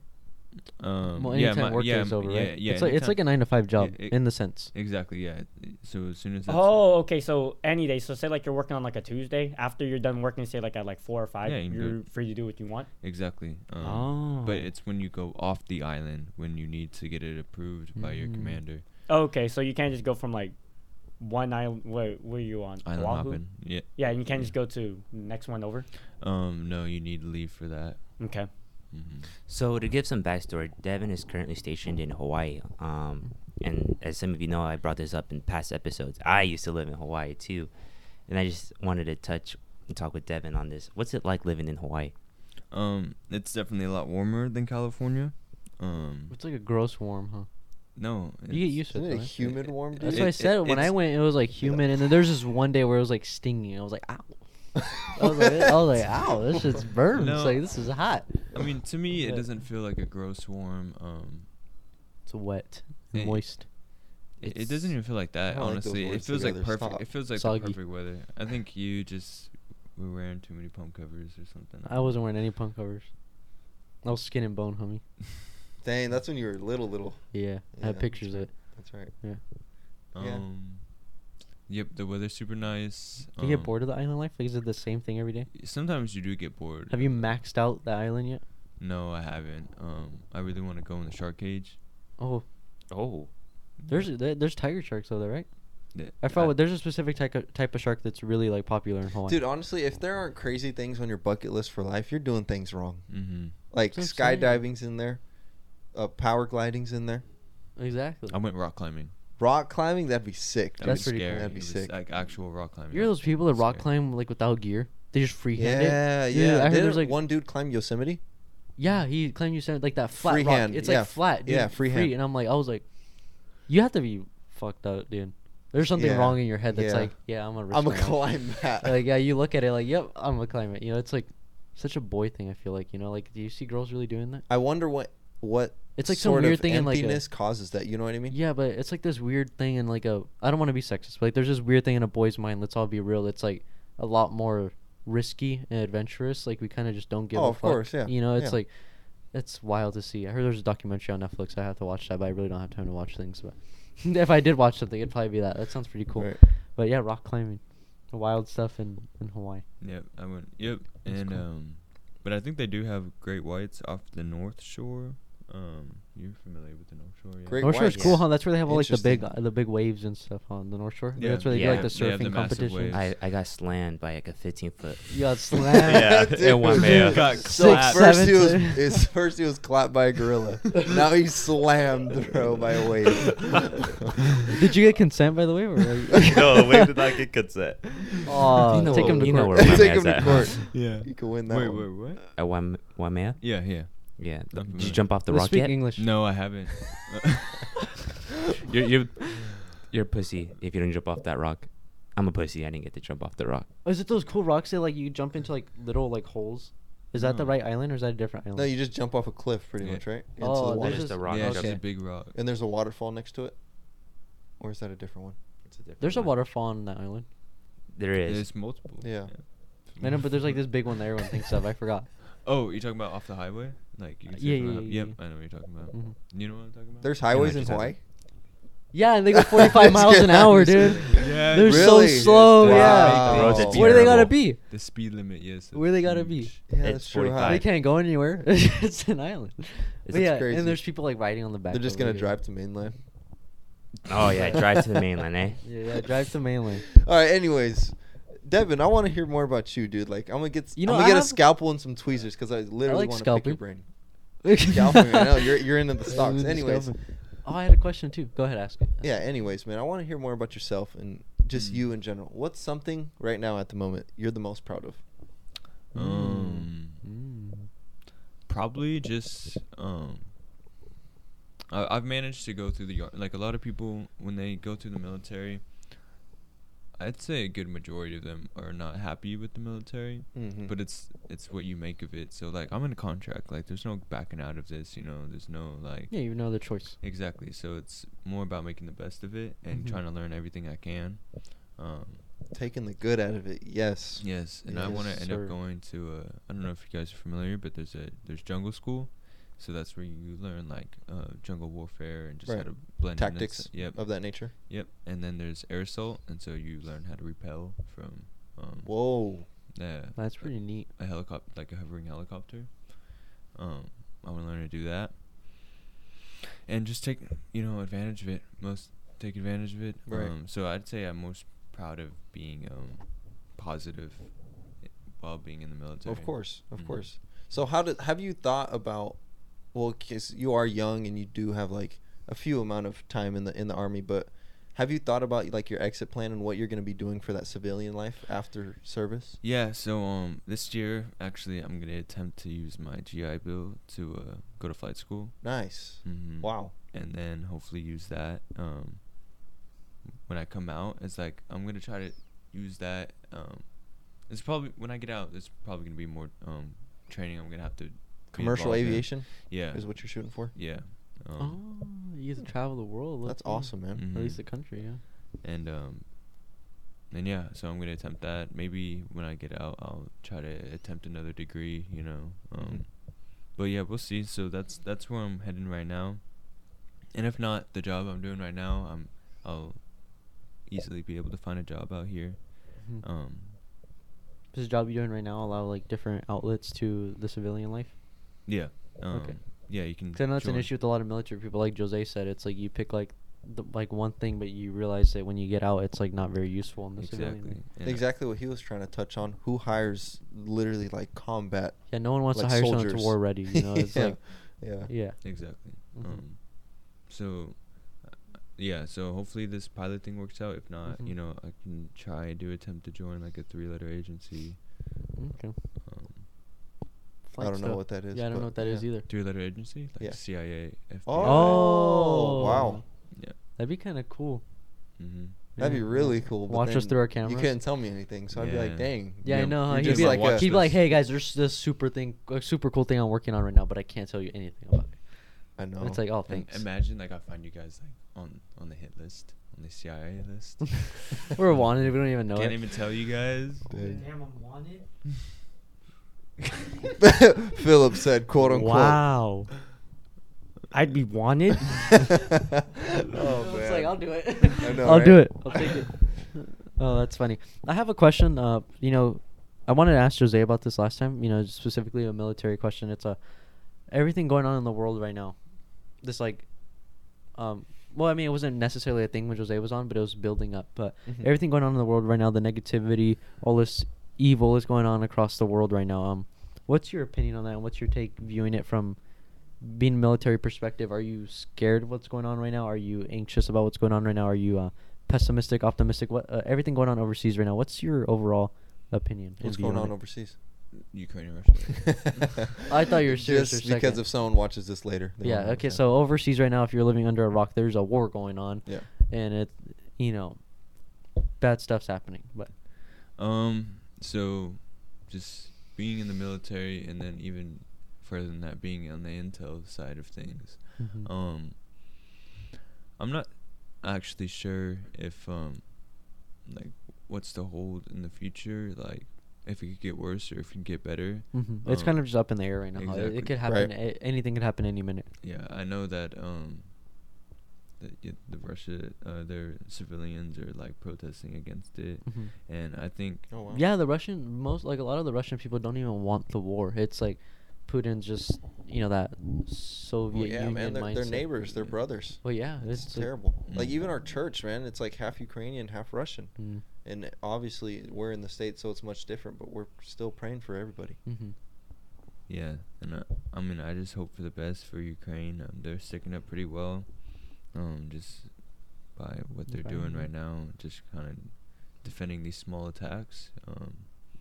Um, well, yeah, anytime my- work yeah, day's over, yeah, right? Yeah, it's like it's like a nine to five job it- in the sense. Exactly. Yeah. So as soon as Oh, okay. So any day. So say like you're working on like a Tuesday. After you're done working, say like at like four or five, Yeah, you can you're go- free to do what you want. exactly. Um, oh. But it's when you go off the island when you need to get it approved by your Mm. commander. okay. So you can't just go from like one island. Where where you on? Island Oahu? hopping. Yeah. Yeah, and you can't just go to next one over. Um. No, you need leave for that. Okay. So to give some backstory, Devon is currently stationed in Hawaii. Um, and as some of you know, I brought this up in past episodes. I used to live in Hawaii too, and I just wanted to touch and talk with Devon on this. What's it like living in Hawaii? Um. It's definitely a lot warmer than California. Um. It's like a gross warm, huh? No. You get used to it. it humid warm? That's dude? what I said it- when I went. It was like humid, and then there's this one day where it was like stinging. I was like, ow. I was like, I was like, ow, this shit's burns. No. Like this is hot. I mean, to me, it doesn't feel like a gross warm. Um. It's wet, and Eh, moist. It, it doesn't even feel like that, I don't like honestly. it words feels like perfect. stop. It feels like Soggy. the perfect weather. I think you just were wearing too many pump covers or something. I wasn't wearing any punk covers. I was skin and bone, homie. Dang, that's when you were little, little. Yeah, I have Yeah. pictures of it. That's right. Yeah. Yeah. Um. Yep, the weather's super nice. Do you get um, bored of the island life? Like, is it the same thing every day? Sometimes you do get bored. Have you maxed out the island yet? No, I haven't. Um, I really want to go in the shark cage. Oh, Oh, there's there, there's tiger sharks over there, right? Yeah, I forgot. there's a specific type of type of shark that's really like popular in Hawaii. Dude, honestly, if there aren't crazy things on your bucket list for life, you're doing things wrong. Mm-hmm. Like That's what I'm saying. skydiving's in there, uh, power gliding's in there, exactly. I went rock climbing. Rock climbing. That'd be sick. That Dude. That's was pretty cool. scary. That'd be It was sick. Like actual rock climbing. You're those people that rock scary. climb like without gear. They just freehand it. Yeah, Dude, yeah. I heard Didn't there's, like- one dude climb Yosemite. Yeah, he claimed you said like that flat rock. Freehand, It's yeah, like flat, dude. yeah, free. freehand. And I'm like, I was like, you have to be fucked up, dude. There's something Yeah, wrong in your head that's yeah. like, yeah, I'm gonna. Risk I'm my gonna life. climb that. like, yeah, you look at it like, yep, I'm gonna climb it. You know, it's like such a boy thing. I feel like, you know, like, do you see girls really doing that? I wonder what what It's like some sort weird of thing in like a, causes that. You know what I mean? Yeah, but it's like this weird thing in like a. I don't want to be sexist, but like there's this weird thing in a boy's mind. Let's all be real. It's like a lot more risky and adventurous. Like we kind of just don't give Oh, a of fuck. course, yeah, You know, it's yeah. like it's wild to see. I heard there's a documentary on Netflix. I have to watch that, but I really don't have time to watch things. But if I did watch something, it'd probably be that. That sounds pretty cool. Right. But yeah, rock climbing, wild stuff in in Hawaii. Yep, I went. Yep, That's and cool. um, but I think they do have great whites off the North Shore. Um, you're familiar with the North Shore, yeah? Great North Shore's whites. cool, huh? That's where they have all like the big uh, the big waves and stuff on the North Shore. Yeah. That's where they Yeah, do like the they have the surfing massive competitions. waves. I, I got slammed by like a 15 foot. You got slammed. Yeah, Dude. in one mail. Got Six, clapped. First he was to- his first he was clapped by a gorilla. now he's slammed, bro, by a wave. Did you get consent by the way? Or like- no, the wave did not get consent. Aw, You know take what- him to you know court. where Take him to at. court. Yeah. You can win that. Wait, one. wait, what? At one, one man? Yeah, yeah. Yeah. I'm Did you jump off the rock speak yet? English. No, I haven't. You're, you're, you're a pussy if you don't jump off that rock. I'm a pussy. I didn't get to jump off the rock. Oh, is it those cool rocks that like you jump into like little like holes? Is that the No. right island or is that a different island? No, you just jump off a cliff, pretty Yeah. much, right? Oh, the there's water. Just just- a rock. yeah, it's okay. just a big rock. And there's a waterfall next to it. or is that a different one? It's a different There's a one. waterfall on that island. There is. There's multiple. Yeah. I know, but there's like this big one that everyone thinks of. I forgot. Oh, you're talking about off the highway? Like you can see Yeah, from yeah, the yeah, Yep, yeah. I know what you're talking about. Mhm. You know what I'm talking about? There's I highways in Hawaii. Yeah, and they go 45 miles an hour, dude. Yeah, They're Really? so slow. Yes, Yeah. the are Where do they gotta be? The speed limit, yes. Where they gotta be? Yeah, It's that's true. 45. Huh? They can't go anywhere. it's an island. It's yeah, crazy. and there's people like riding on the back. They're just gonna it. drive to mainland. Oh yeah, drive to the mainland, eh? Yeah, yeah, drive to mainland. All right. Anyways, Devon, I want to hear more about you, dude. Like, I'm gonna get, You know, I'm gonna I get a scalpel and some tweezers because I literally like want to pick your brain. Scalping, I know you're you're into the stocks. into Anyways. Oh, I had a question too. Go ahead, ask it. Ask yeah. Anyways, man, I want to hear more about yourself and just Mm. you in general. What's something right now at the moment you're the most proud of? Um, Mm. probably just um. I, I've managed to go through the ar- like a lot of people when they go through the military. I'd say a good majority of them are not happy with the military, Mhm. but it's it's what you make of it. So like I'm in a contract, like there's no backing out of this, you know. There's no like Yeah, you know the choice. exactly. So it's more about making the best of it and Mhm. trying to learn everything I can. Um, Taking the good out of it. Yes. Yes, and I want to end sir. up going to. Uh, I don't know if you guys are familiar, but there's a there's jungle school, so that's where you learn like uh, jungle warfare and just how to blend in Tactics stu- Yep. of that nature. Yep. And then there's air assault, and so you learn how to repel from. Um, Whoa. Yeah. That's pretty neat. A helicopter, like a hovering helicopter. Um, I want to learn to do that. And just take you know advantage of it. Most take advantage of it. Right. Um, so I'd say I'm most proud of being um positive while being in the military. Of course, of Mhm. course. So how did have you thought about? Well, cause you are young and you do have like a few amount of time in the in the army, but have you thought about like your exit plan and what you're going to be doing for that civilian life after service? Yeah, so um this year actually I'm gonna attempt to use my GI Bill to uh, go to flight school. Nice. Mm-hmm. Wow. And then hopefully use that um when I come out. It's like I'm gonna try to use that. Um, it's probably when I get out. It's probably gonna be more um training. I'm gonna have to Commercial involved in. aviation Yeah. is what you're shooting for. Yeah. Um, oh, you get to travel the world. That's low-key. awesome, man. Or at least the country, yeah. and um and yeah so i'm gonna attempt that maybe when i get out i'll try to attempt another degree you know um Mhm. but yeah we'll see so that's that's where i'm heading right now and if not the job i'm doing right now i'm i'll easily be able to find a job out here Mhm. um Does the job you're doing right now allow like different outlets to the civilian life? Yeah um Okay. yeah you can 'Cause I know it's an join- issue with a lot of military people. Like Jose said, it's like you pick like the, like one thing, but you realize that when you get out, it's like not very useful in the exactly life. and Exactly what he was trying to touch on. Who hires literally like combat? Yeah, no one wants Like to hire someone soldiers. to war ready. You know, it's Yeah. like Yeah. yeah. exactly Mhm. um so uh, yeah so hopefully this pilot thing works out if not you Mhm. know i can try do attempt to join like a three letter agency Okay. Um I don't know stuff. what that is. Yeah, I don't know what that is yeah. either. three letter agency like Yeah. cia FBI. Oh, wow. yeah That'd be kind of cool. mm-hmm. That'd be really cool. but Watch us through our cameras. You couldn't tell me anything, so I'd be like, "Dang." Yeah, I know. Huh? He'd be like, like he'd be like, "Hey guys, there's this super thing, a super cool thing I'm working on right now, but I can't tell you anything about it." I know. And it's like, "Oh, And imagine like i find you guys like on on the hit list on the cia list We're wanted. We don't even know can't it. even tell you guys Dang. Damn, I'm wanted. Philip said, "quote unquote." Wow. I'd be wanted. oh It's man. like I'll do it. I know, I'll do it. I'll take it. Oh, that's funny. I have a question. Uh, you know, I wanted to ask Jose about this last time. You know, specifically a military question. It's a everything going on in the world right now. This like, um, well, I mean, it wasn't necessarily a thing when Jose was on, but it was building up. But Mhm. everything going on in the world right now, the negativity, all this evil is going on across the world right now. Um, what's your opinion on that? And what's your take viewing it from being a military perspective? Are you scared of what's going on right now? Are you anxious about what's going on right now? Are you uh, pessimistic, optimistic? What uh, everything going on overseas right now? What's your overall opinion? What's going on on it? overseas? ukraine and russia I thought you were serious Just for because second. if someone watches this later. they Yeah. Okay. understand. So overseas right now, if you're living under a rock, there's a war going on, Yeah. and it, you know, bad stuff's happening. But Um, so just being in the military and then even further than that, being on the intel side of things. Mhm. Um, I'm not. actually sure if um like what's to hold in the future, like if it could get worse or if it could get better. Mm-hmm. It's Um, kind of just up in the air right now. It- exactly. It could happen. Right. a- anything could happen any minute. Yeah, I know that um that y- the Russia uh, their civilians are like protesting against it, Mhm. and I think Oh wow. Yeah, the Russian most like a lot of the Russian people don't even want the war. It's like Putin's just you know that Soviet Well, yeah, Union man. They're, they're neighbors. They're Yeah. brothers. Well, yeah, It's, it's, like- terrible. Like Mm. even our church, man. It's like half Ukrainian, half Russian. Mm, And obviously we're in the states, so it's much different. But we're still praying for everybody. mhm. yeah, and I, I mean I just hope for the best for Ukraine. Um, they're sticking up pretty well, um, just by what they're doing Right. right now, just kind of defending these small attacks. Um,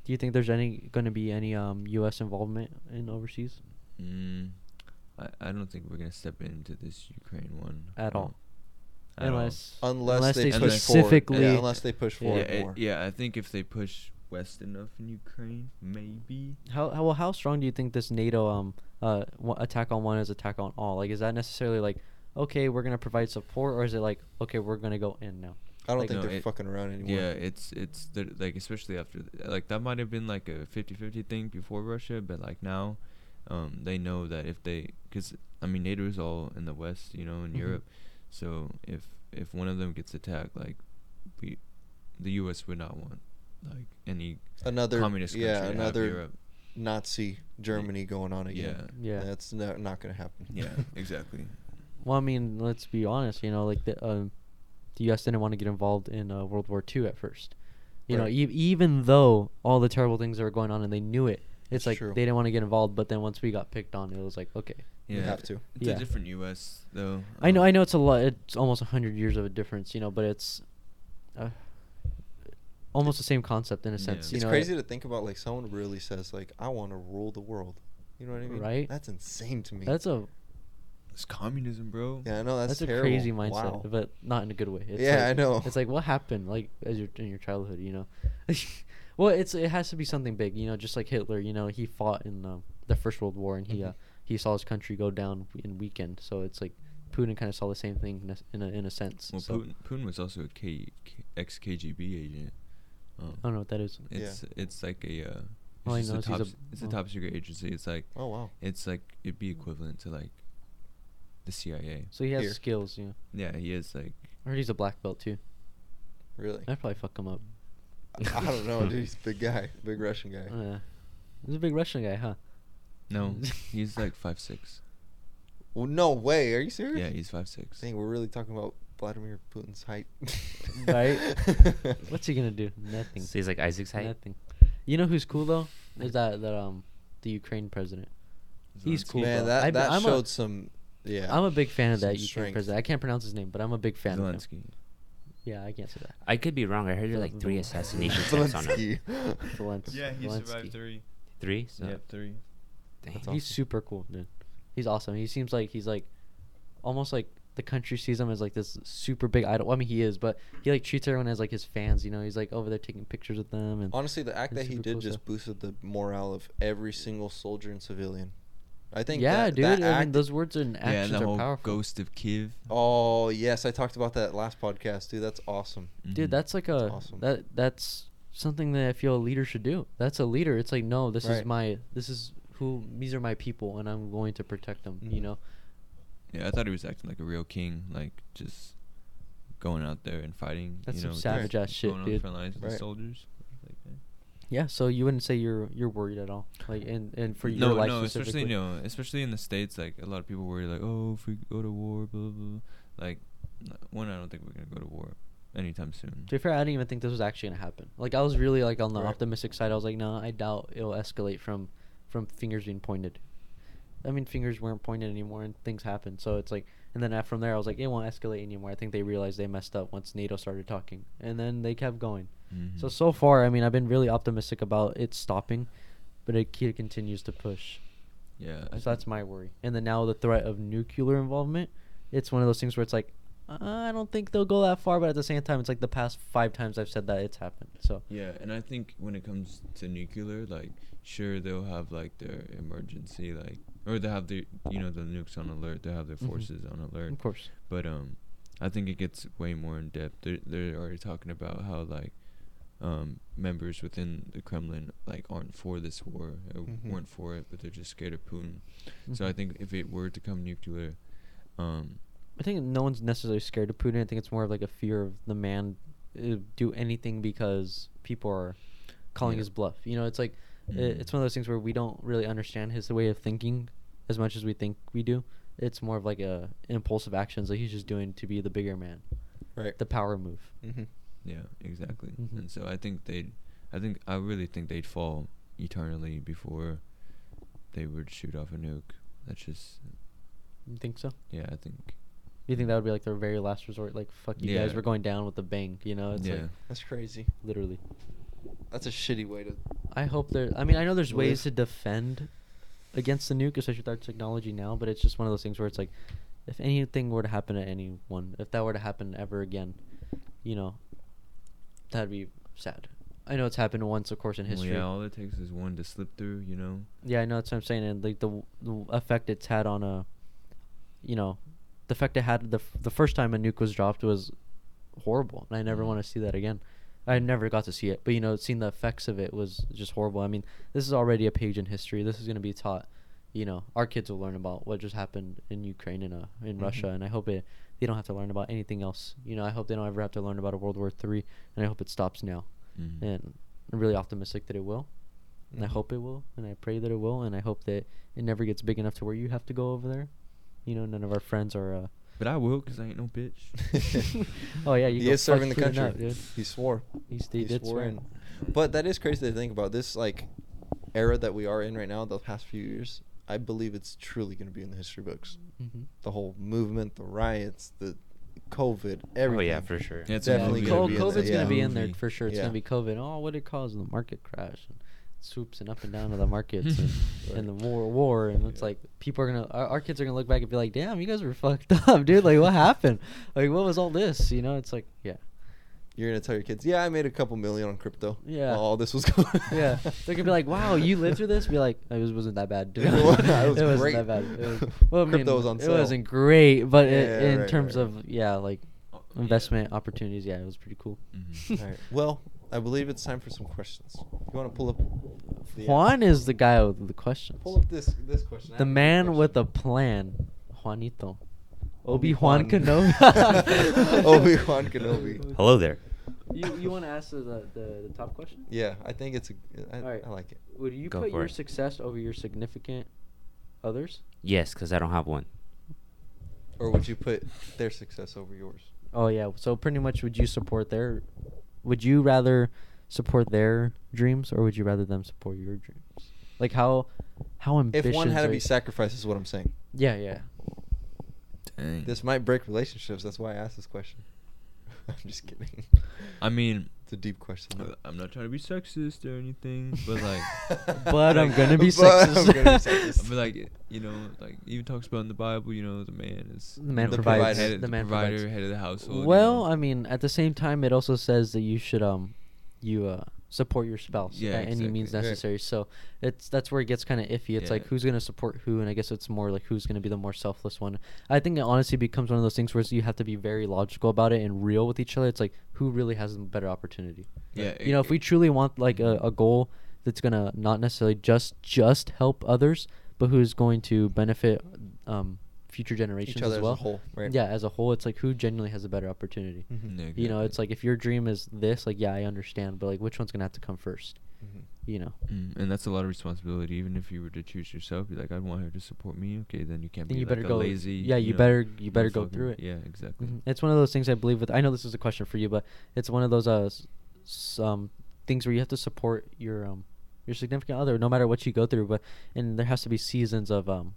Do you think there's any going to be any um U.S. involvement in overseas? mm, I I don't think we're gonna step into this Ukraine one At all. At all. Unless Unless, Unless they, they push specifically- forward. Yeah, unless they push Yeah. Yeah, it- more. yeah, I think if they push west enough in Ukraine, maybe. how how well how strong do you think this NATO um uh wa- attack on one is attack on all? Like, is that necessarily like okay, we're gonna provide support, or is it like okay, we're gonna go in now? I don't Like, think no, they're it- fucking around anymore. Yeah, it's it's the, like especially after th- like that might have been like a 50-50 thing before Russia, but like now, um, they know that if they because I mean NATO is all in the West, you know, in Mhm. Europe, so if if one of them gets attacked, like we, the U.S. would not want like any Another communist country yeah, to have another Europe. Nazi Germany going on again. Yeah. Yeah. That's no, not going to happen. Yeah, exactly. Well, I mean, let's be honest. You know, like the um, the U.S. didn't want to get involved in uh, World War II at first. You know, e- even though all the terrible things that were going on and they knew it, it's That's like true. they didn't want to get involved. But then once we got picked on, it was like, okay. Yeah, You have to. It's Yeah. a different U.S. though. I know, um, I know, it's a lot. It's almost a hundred years of a difference, you know, but it's uh, almost the same concept in a Yeah. sense. You it's know, crazy to think about like someone really says like I want to rule the world. You know what I mean? Right. That's insane to me. That's a It's communism, bro. yeah, I know that's, that's, a terrible. crazy mindset, Wow. but not in a good way. It's Yeah, like- I know. It's like what happened, like as your in your childhood, you know. well, it's it has to be something big, you know, just like Hitler. You know, he fought in the First World War, and he Mhm. uh, he saw his country go down in weekend. So it's like Putin kind of saw the same thing in a in a, in a sense. Well, so Putin, Putin was also a K, K, ex KGB agent. Um, I don't know what that is. It's it's like a uh, it's, All I just know a is he's top, a- s- it's a oh. top secret agency. It's like Oh wow. it's like it'd be equivalent to like the CIA. So he has Here. skills, yeah. Yeah, he is like I heard he's a black belt too. Really? I'd probably fuck him up. I don't know, dude. He's a big guy, big Russian guy. Uh, he's a big Russian guy, huh? no, he's like five six. Well, no way. Are you serious? Yeah, he's five six. Dang, we're really talking about Vladimir Putin's height. Right? What's he gonna do? Nothing. So he's like Isaac's height. Nothing. You know who's cool though? Is that that um the Ukraine president? He's cool, Man, bro. that that I'm a- showed some. Yeah. I'm a big fan of Some that Ukraine strength. president. I can't pronounce his name, but I'm a big fan of him. Zelensky. Yeah, I can't say that. I could be wrong. I heard there are like three Zelensky. assassination attempts on him. Zelensky. Zelens- Zelensky. three. Three. So Yep, three. dang. That's He's super cool, dude. He's awesome. He seems like he's like almost like the country sees him as like this super big idol. I mean, he is, but he like treats everyone as like his fans. You know, he's like over there taking pictures with them and Honestly, the act It's that he super did cool just stuff. boosted the morale of every single soldier and civilian. I think. yeah, that, dude. That I mean, those words and Yeah, actions and the are whole powerful. Ghost of Kyiv. Oh yes, I talked about that last podcast, dude. That's awesome. Dude, Mhm. that's like a awesome. that that's something that I feel a leader should do. That's a leader. It's like no, this is my this is who these are my people, and I'm going to protect them. You Mhm. know, Yeah, I thought he was acting like a real king, like just going out there and fighting. That's you some know, savage ass shit, going on the dude. front lines with the Right. soldiers. Like that. Yeah. So you wouldn't say you're you're worried at all, like and and for no, your life no, especially know, especially in the states. Like a lot of people worry, like, oh, if we go to war, blah blah. blah. Like, one, I don't think we're gonna go to war anytime soon. To be fair, I didn't even think this was actually gonna happen. Like I was really like on the Right. optimistic side. I was like, no, I doubt it'll escalate from from fingers being pointed. I mean, fingers weren't pointed anymore, and things happened. So it's like, and then from there, I was like, it won't escalate anymore. I think they realized they messed up once NATO started talking, and then they kept going. So Mhm. so far, I mean, I've been really optimistic about it stopping, but it ke- continues to push. yeah, So that's my worry. And then now the threat of nuclear involvement, it's one of those things where it's like, uh, I don't think they'll go that far, but at the same time, it's like the past five times I've said that it's happened. So Yeah, and I think when it comes to nuclear, like, sure they'll have like their emergency, like, or they have their, you know, the nukes on alert. They have their Mhm. forces on alert. of course, But um, I think it gets way more in depth. They're they're already talking about how like um members within the Kremlin like aren't for this war or Mhm. weren't for it, but they're just scared of Putin. So I Mhm. think if it were to come nuclear, um, I think no one's necessarily scared of Putin. I think it's more of like a fear of the man uh, do anything because people are calling Yeah. his bluff. You know, it's like i Mm. it's one of those things where we don't really understand his way of thinking as much as we think we do. It's more of like a impulsive actions that he's just doing to be the bigger man, Right. the power move. Mm-hmm. yeah, exactly. Mhm. And so I think they'd, I think I really think they'd fall eternally before they would shoot off a nuke. That's just You think so? yeah, I think. You think that would be like their very last resort? Like, fuck you guys, we're going down with a bang. You know, it's yeah. like That's crazy. literally. That's a shitty way to. I hope there. I mean, I know there's ways to defend against the nuke, especially with our technology now. But it's just one of those things where it's like, if anything were to happen to anyone, if that were to happen ever again, you know, that'd be sad. I know it's happened once, of course, in Well, history. yeah, all it takes is one to slip through, you know. Yeah, I know that's what I'm saying, and like the, the effect it's had on a, you know, the effect it had the f- the first time a nuke was dropped was horrible, and I never Mhm. want to see that again. I never got to see it, but you know, seeing the effects of it was just horrible. I mean, this is already a page in history. This is going to be taught. You know, our kids will learn about what just happened in Ukraine and uh, in Mhm. Russia, and I hope it they don't have to learn about anything else. You know, I hope they don't ever have to learn about a World War Three, and I hope it stops now. Mhm. And I'm really optimistic that it will and I Mhm. hope it will, and I pray that it will, and I hope that it never gets big enough to where you have to go over there. You know, none of our friends are. Uh, But I will, cause I ain't no bitch. oh yeah, you he go is serving the country. up, dude. He swore. He st- He did swore swear. in. But that is crazy to think about. This like era that we are in right now, the past few years. I believe it's truly going to be in the history books. Mhm. The whole movement, the riots, the COVID, everything. Oh yeah, for sure. Yeah, it's Definitely a gonna be in COVID's there, gonna be in there for sure. It's Yeah. gonna be COVID. Oh, what did it cause? The market crash. And swoops and up and down of the markets and, and the war, war, and it's Yeah. like people are gonna, our, our kids are gonna look back and be like, "Damn, you guys were fucked up, dude. Like, what happened? Like, what was all this? You know? It's like, yeah, You're gonna tell your kids, yeah, I made a couple million on crypto. Yeah. while all this was going. yeah. They're gonna be like, "Wow, you lived through this?" Be like, "It was, wasn't that bad." Dude. It wa- it was wasn't great. that bad. It was, well, I Crypto mean, was on sale. It wasn't great, but Yeah, it, in right, terms right. of yeah, like Oh, yeah. investment opportunities, yeah, it was pretty cool. Mhm. All right. Well, I believe it's time for some questions. You want to pull up? the, uh, Juan is the guy with the questions. Pull up this this question. The man question. with a plan, Juanito. Obi Obi-Wan. Kenobi. Obi-Wan Kenobi. Hello there. You you want to ask the, the the top question? Yeah, I think it's a. I, All right. I like it. Would you Go put your it. success over your significant others? Yes, because I don't have one. Or would you put their success over yours? Oh yeah. So pretty much, would you support their? Would you rather support their dreams, or would you rather them support your dreams? Like how how ambitious? If one had to be sacrificed, is what I'm saying. Yeah, yeah. Dang. This might break relationships. That's why I asked this question. I'm just kidding. I mean, It's a deep question. uh, I'm not trying to be sexist or anything, but like, But I'm gonna be But I'm gonna be sexist. but like, you know, like even talks about in the Bible, you know, the man is The man you know, provides. head of- The man provider, provides. head of the household. you Well, know. I mean, at the same time, it also says that you should um, you uh support your spouse Yeah, at any means exactly. Right. necessary. So it's that's where it gets kind of iffy. It's like who's gonna support who, and I guess it's more like who's gonna be the more selfless one. I think it honestly becomes one of those things where you have to be very logical about it and real with each other. It's like who really has a better opportunity. yeah, You know, if we truly want like a, a goal that's gonna not necessarily just just help others, but who's going to benefit um, future generations Each other as as well. a whole, right? Yeah, as a whole, it's like who genuinely has a better opportunity. Mhm. Yeah, You know, it's like if your dream is this, like yeah, I understand, but like which one's gonna have to come first? Mhm. You know, Mm, and that's a lot of responsibility. Even if you were to choose yourself, you're like, I want her to support me. Okay, then you can't then be you like better a go. lazy. yeah, you know, better you better go through it. Yeah, exactly. Mhm. It's one of those things I believe with. I know this is a question for you, but it's one of those uh s- s- um things where you have to support your um your significant other no matter what you go through, but and there has to be seasons of um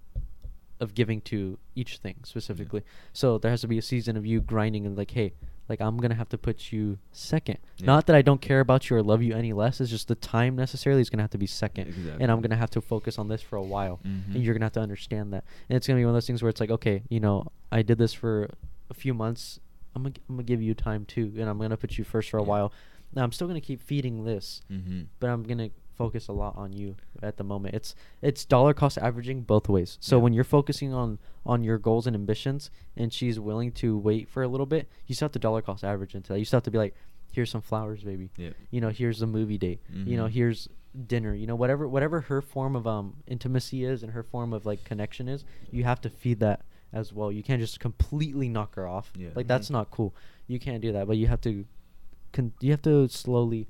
of giving to each thing specifically. So there has to be a season of you grinding and like, hey, like I'm gonna have to put you second. Yeah. Not that I don't care about you or love you any less. It's just the time necessarily is gonna have to be second, and I'm gonna have to focus on this for a while, Mhm. and you're gonna have to understand that. And it's gonna be one of those things where it's like, okay, you know, I did this for a few months. I'm gonna, I'm gonna give you time too, and I'm gonna put you first for a Yeah. while. Now I'm still gonna keep feeding this, Mm-hmm. but I'm gonna focus a lot on you at the moment. It's it's dollar cost averaging both ways. So Yeah. when you're focusing on on your goals and ambitions, and she's willing to wait for a little bit, you still have to dollar cost average into that. You still have to be like, here's some flowers, baby. Yeah. You know, here's a movie date. You know, Mhm. here's dinner. You know, whatever whatever her form of um intimacy is and her form of like connection is, you have to feed that as well. You can't just completely knock her off. Yeah. Like Mhm. that's not cool. You can't do that. But you have to, con- you have to slowly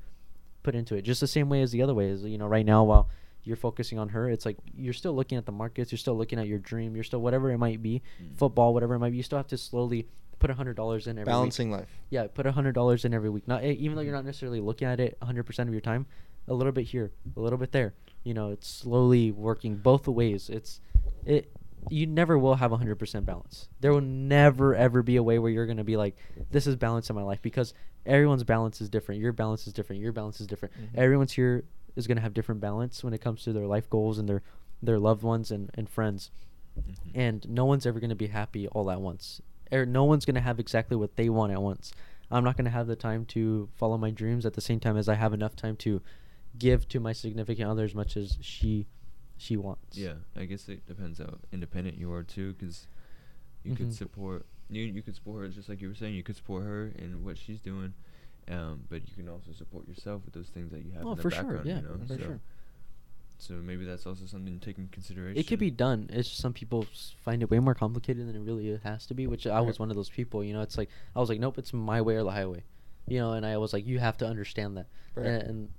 put into it. Just the same way as the other way is. You know, right now while you're focusing on her, it's like you're still looking at the markets. You're still looking at your dream. You're still whatever it might be, Mm. football, whatever it might be. You still have to slowly put a hundred dollars in every week. Balancing life. Yeah, put a hundred dollars in every week. Not even though you're not necessarily looking at it hundred percent of your time, a little bit here, a little bit there. You know, it's slowly working both ways. It's it. You never will have a hundred percent balance. There will never ever be a way where you're gonna be like, this is balance in my life because everyone's balance is different. Your balance is different. Your balance is different. Mhm. Everyone's here is gonna have different balance when it comes to their life goals and their their loved ones and, and friends Mhm. and no one's ever going to be happy all at once. Or no one's going to have exactly what they want at once. I'm not going to have the time to follow my dreams at the same time as I have enough time to give to my significant other as much as she she wants. Yeah, I guess it depends how independent you are too, because you could Mhm. support you. You could support her just like you were saying. You could support her in what she's doing, um, but you can also support yourself with those things that you have Oh, in the for sure, background. yeah, you know? for so, sure. So maybe that's also something to take in consideration. It could be done. It's just some people s- find it way more complicated than it really has to be, which I was one of those people. You know, it's like I was like, nope, it's my way or the highway. You know, and I was like, you have to understand that. Right. And, and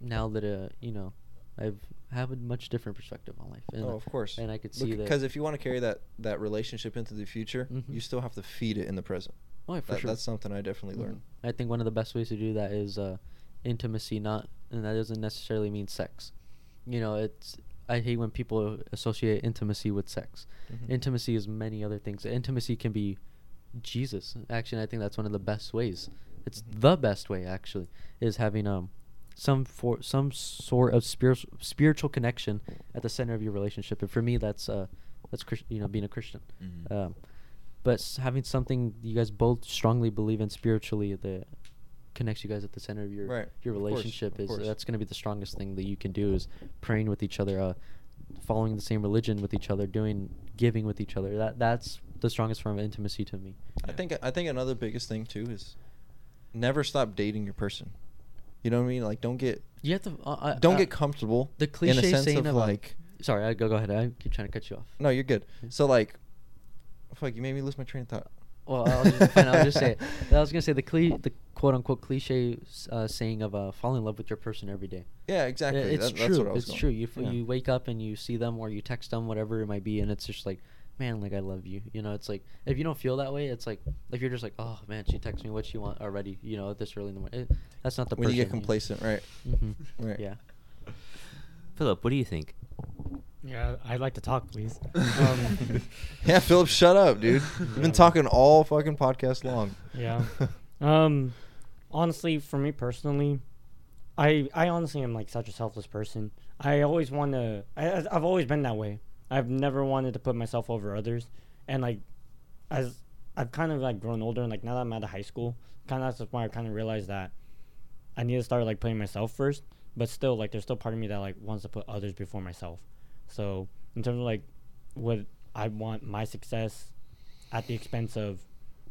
now that uh, you know, I've have a much different perspective on life. And, oh, of course. And I could see that because if you want to carry that that relationship into the future, Mhm. you still have to feed it in the present. Oh, yeah, for That- sure. That's something I definitely Mhm. learned. I think one of the best ways to do that is uh, intimacy, not, and that doesn't necessarily mean sex. You know, it's I hate when people associate intimacy with sex. Mhm. Intimacy is many other things. Intimacy can be Jesus. Actually, I think that's one of the best ways. It's Mhm. the best way actually is having um some for some sort of spiritual spiritual connection at the center of your relationship. And for me, that's uh that's Chris, you know being a Christian. Mhm. Um, but s- having something you guys both strongly believe in spiritually that connects you guys at the center of your Right, your course, relationship of is course. that's going to be the strongest thing that you can do is praying with each other uh following the same religion with each other doing giving with each other that that's the strongest form of intimacy to me I think I think another biggest thing too is never stop dating your person. You know what I mean? Like don't get you have to uh, uh, don't uh, get comfortable the in a cliche sense saying of like sorry I go go ahead I keep trying to cut you off no, you're good. Yeah. So like fuck, you made me lose my train of thought. Well, I'll just, fine, I'll just say it. I was gonna say the cle- the quote unquote cliche uh, saying of uh, fall in love with your person every day. Yeah, exactly. Yeah, It's That- true. That's what I was it's going. true. You f- Yeah. you wake up and you see them or you text them, whatever it might be, and it's just like, man, like I love you. You know, it's like if you don't feel that way, it's like if you're just like, oh man, she texts me what she want already. You know, at this early in the morning. It, that's not the when person. you get complacent, right? hmm Right. Yeah. Philip, what do you think? Yeah, I'd like to talk, please. Um, yeah, Philip, shut up, dude. You've Yeah. been talking all fucking podcast long. Yeah. um, honestly, for me personally, I I honestly am like such a selfless person. I always want to. I've always been that way. I've never wanted to put myself over others, and like, as I've kind of like grown older and like now that I'm out of high school, kind of that's point I kind of realized that I need to start like putting myself first. But still, like, there's still part of me that like wants to put others before myself. So in terms of like, what I want my success at the expense of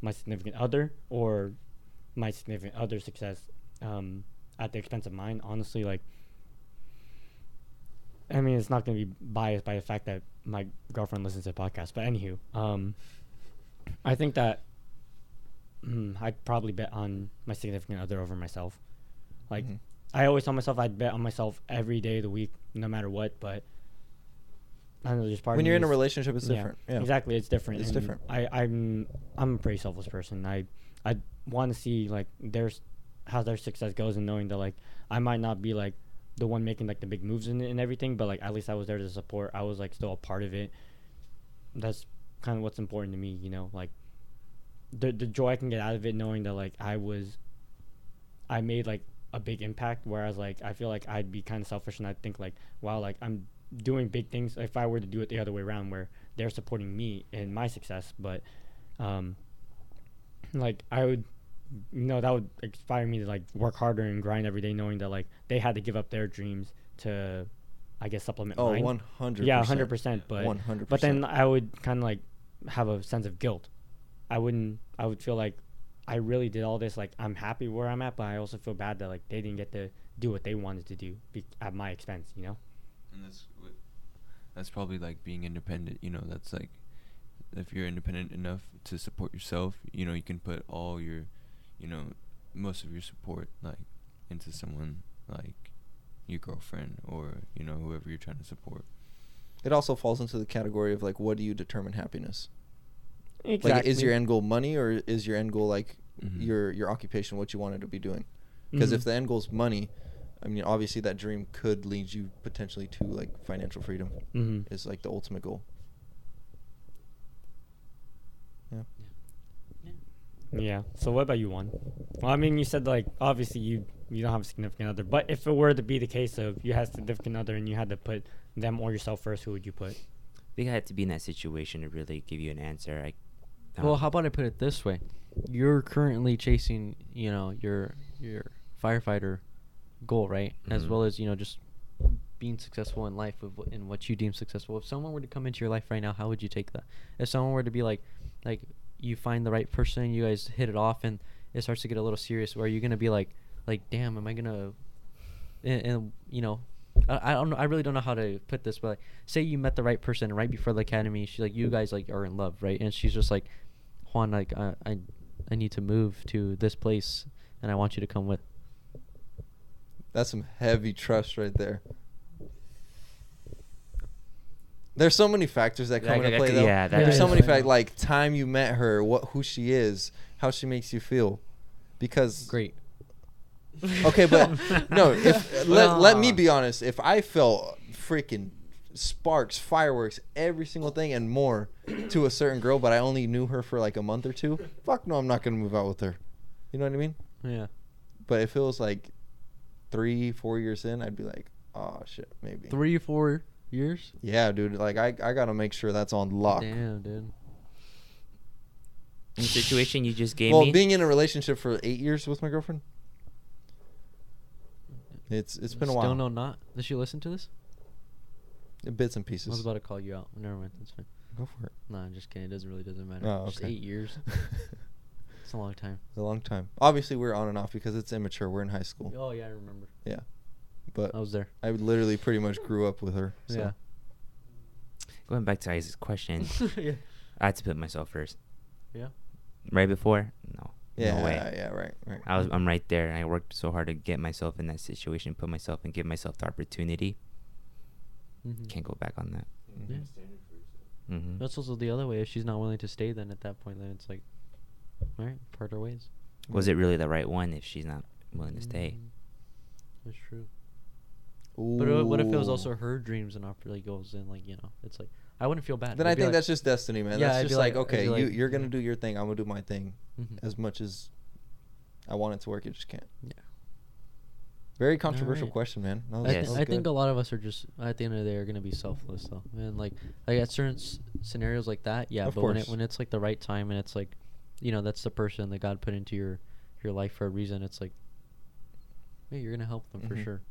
my significant other or my significant other success um, at the expense of mine. Honestly, like, I mean, it's not going to be biased by the fact that my girlfriend listens to podcasts. But anywho, um, I think that mm, I'd probably bet on my significant other over myself. Like, Mhm. I always tell myself I'd bet on myself every day of the week, no matter what. But I don't know there's part when you're in a relationship, it's yeah, different. Yeah, Exactly, it's different. It's and different. I, I'm I'm a pretty selfless person. I I want to see like there's how their success goes and knowing that like I might not be like the one making like the big moves in and everything, but like at least I was there to support. I was like still a part of it. That's kind of what's important to me, you know, like the the joy I can get out of it, knowing that like I was, I made like a big impact. Whereas like I feel like I'd be kind of selfish and I'd think like, wow, like I'm doing big things. If I were to do it the other way around, where they're supporting me and my success, but um, like I would you know, that would inspire me to like work harder and grind every day, knowing that like they had to give up their dreams to, I guess, supplement Oh, mine. 100. Yeah, hundred percent. But 100. but then I would kind of like have a sense of guilt. I wouldn't. I would feel like I really did all this. Like I'm happy where I'm at, but I also feel bad that like they didn't get to do what they wanted to do be- at my expense. You know. And that's what, that's probably like being independent. You know, that's like if you're independent enough to support yourself, you know, you can put all your, you know, most of your support like into someone like your girlfriend or you know whoever you're trying to support. it also falls into the category of like, what do you determine happiness? Exactly. Like, is your end goal money or is your end goal like Mhm. your your occupation, what you wanted to be doing? Because if Mhm. the end goal is money, I mean, obviously that dream could lead you potentially to like financial freedom. Mhm. Is like the ultimate goal. Yeah. So what about you, one? Well, I mean, you said like obviously you you don't have a significant other, but if it were to be the case of you had a significant other and you had to put them or yourself first, who would you put? I think I had to be in that situation to really give you an answer. I. Well, um, how about I put it this way? You're currently chasing, you know, your your firefighter goal, right? As Mhm. well as you know, just being successful in life with wh- in what you deem successful. If someone were to come into your life right now, how would you take that? If someone were to be like, like you find the right person, you guys hit it off, and it starts to get a little serious, where you're gonna be like, like, damn, am I gonna, and, and you know. I, I don't know. I really don't know how to put this, but like, say you met the right person right before the academy. She like you guys like are in love, right? And she's just like, Juan, like I, I, I need to move to this place, and I want you to come with. That's some heavy trust right there. There's so many factors that come That- into that play though. yeah, that There's could- so many factors like time you met her, what who she is, how she makes you feel. Because Great. Okay, but no, if let, let me be honest, if I felt freaking sparks, fireworks, every single thing and more to a certain girl, but I only knew her for like a month or two, fuck no, I'm not gonna move out with her. You know what I mean? Yeah. But if it was like three, four years in, I'd be like, oh shit, maybe. Three, four years. Yeah, dude. Like I, I gotta make sure that's on lock. Damn, dude. in the situation you just gave well, me. being in a relationship for eight years with my girlfriend, it's it's been a while. Still while. no not. Does she listen to this? Bits and pieces. I was about to call you out. Never mind. That's fine. Go for it. No, I'm just kidding. It doesn't really doesn't matter. Oh, Just eight years. It's a long time. It's a long time. Obviously, we're on and off because it's immature. We're in high school. Oh yeah, I remember. Yeah, but I was there. I literally pretty much grew up with her. So. Yeah. Going back to Isaac's question, yeah. I had to put myself first. Yeah. Right before, no, Yeah, no way. yeah, right, right. I was, I'm right there. and I worked so hard to get myself in that situation, put myself and give myself the opportunity. Mhm. Can't go back on that. Yeah. hmm That's also the other way. If she's not willing to stay, then at that point, then it's like, all right, part our ways. Was it really the right one if she's not willing to stay? Mm, That's true. But uh, what if it was Ooh. also her dreams and opportunity goals and like you know, it's like I wouldn't feel bad. Then I'd I be think like- that's just destiny, man. Yeah, that's I'd just be like, like- I'd okay, be you like, you're gonna do your thing. I'm gonna do my thing. Mhm. As much as I want it to work, it just can't. Yeah. Very controversial Alright. question, man. That was- I, that Yes. thi- was I think good. a lot of us are just at the end of the day are gonna be selfless though, and like like at certain s- scenarios like that, yeah. Of but when it course. when it's like the right time and it's like, you know, that's the person that God put into your your life for a reason. It's like, hey, you're gonna help them for Mhm. sure.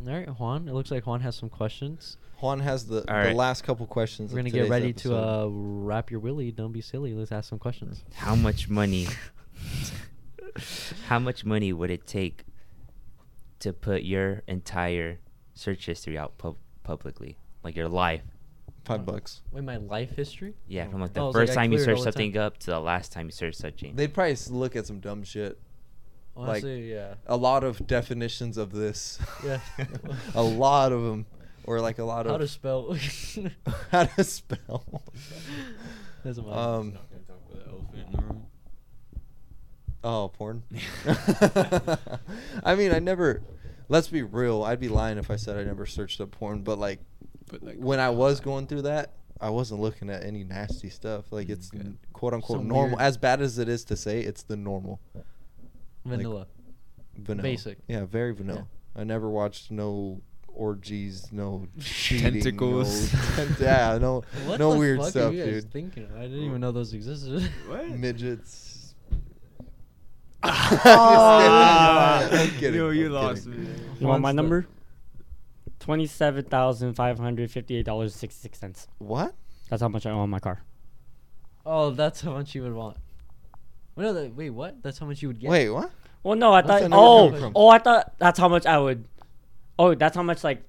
All right, Juan. It looks like Juan has some questions. Juan has the, the right. last couple questions. We're gonna get today's ready to uh wrap your willy. Don't be silly. Let's ask some questions. How much money? how much money would it take to put your entire search history out pub- publicly, like your life? five bucks. Wait, my life history? Yeah, from like the Oh, it's like first time you clear it all search something time. up to the last time you search something. They'd probably look at some dumb shit. Honestly, yeah. A lot of definitions of this. Yeah. a lot of them, or like a lot How of How to spell? how to spell. Doesn't matter. Um, talk about the elephant in the room. Oh, porn. I mean, I never. Let's be real. I'd be lying if I said I never searched up porn. But like, But like when I was going through that, I wasn't looking at any nasty stuff. Like it's Good. quote unquote Some normal. weird- As bad as it is to say, it's the normal. Vanilla. Vanilla. Basic. Yeah, very vanilla. I never watched no orgies, no cheating, Tentacles. No, tent- yeah, no, what no the weird fuck stuff, are you guys dude. thinking? I didn't even know those existed. What? Midgets. Oh, I'm kidding, Yo, you I'm lost kidding. me. You want my number? Twenty-seven thousand five hundred fifty-eight dollars sixty-six cents. What? That's how much I owe on my car. Oh, that's how much you would want. Wait, no, that- wait, what? That's how much you would get? Wait, what? Well, no, I What's thought. that number Oh, from? oh, I thought that's how much I would. Oh, that's how much like.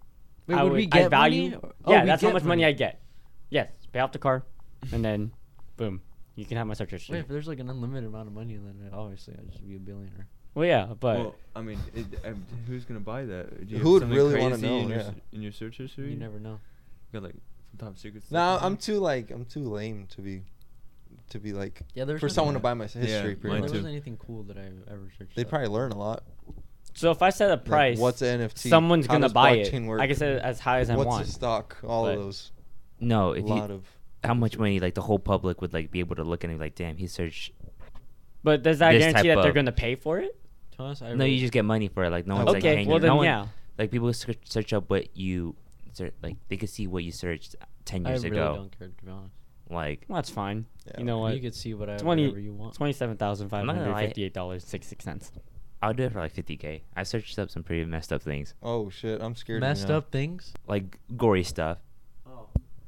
Wait, I would would, we I get value. money? or- Oh, yeah, we that's how get much money I get. Yes, pay off the car, and then, boom, you can have my search Wait, history. if there's like an unlimited amount of money, then obviously I'd just be a billionaire. Well, yeah, but well, I mean, it, um, who's gonna buy that? Do you Who would something really wanna crazy know, In your, yeah. s- in your search history, You never know. You got like some top secret. stuff No, in I'm too like I'm too lame to be, to be like Yeah, for someone to buy my history. Yeah, pretty There mine much. too. wasn't anything cool that I ever searched. They up. probably learn a lot. so if I set a Like, price, what's an NFT? someone's How gonna buy it. blockchain work? I can set it as high as I What's want. the stock? All But- of those. No, A if lot you of. how much money like the whole public would like be able to look at it and be like, damn, he searched. But does that guarantee that they're gonna pay for it? To be honest, I No, you just get money for it. Like no one's like Okay, hanging. well then no one, yeah. Like people search, search up what you, search, like they could see what you searched ten years I years really ago. don't care to be honest. Like Well, that's fine. Yeah, you know what? You could see whatever, 20 whatever you want. Twenty-seven thousand five I'm not gonna hundred lie. fifty-eight dollars sixty-six cents. I'll do it for like 50k. I searched up some pretty messed up things, Oh shit! I'm scared. Messed up things. like gory stuff.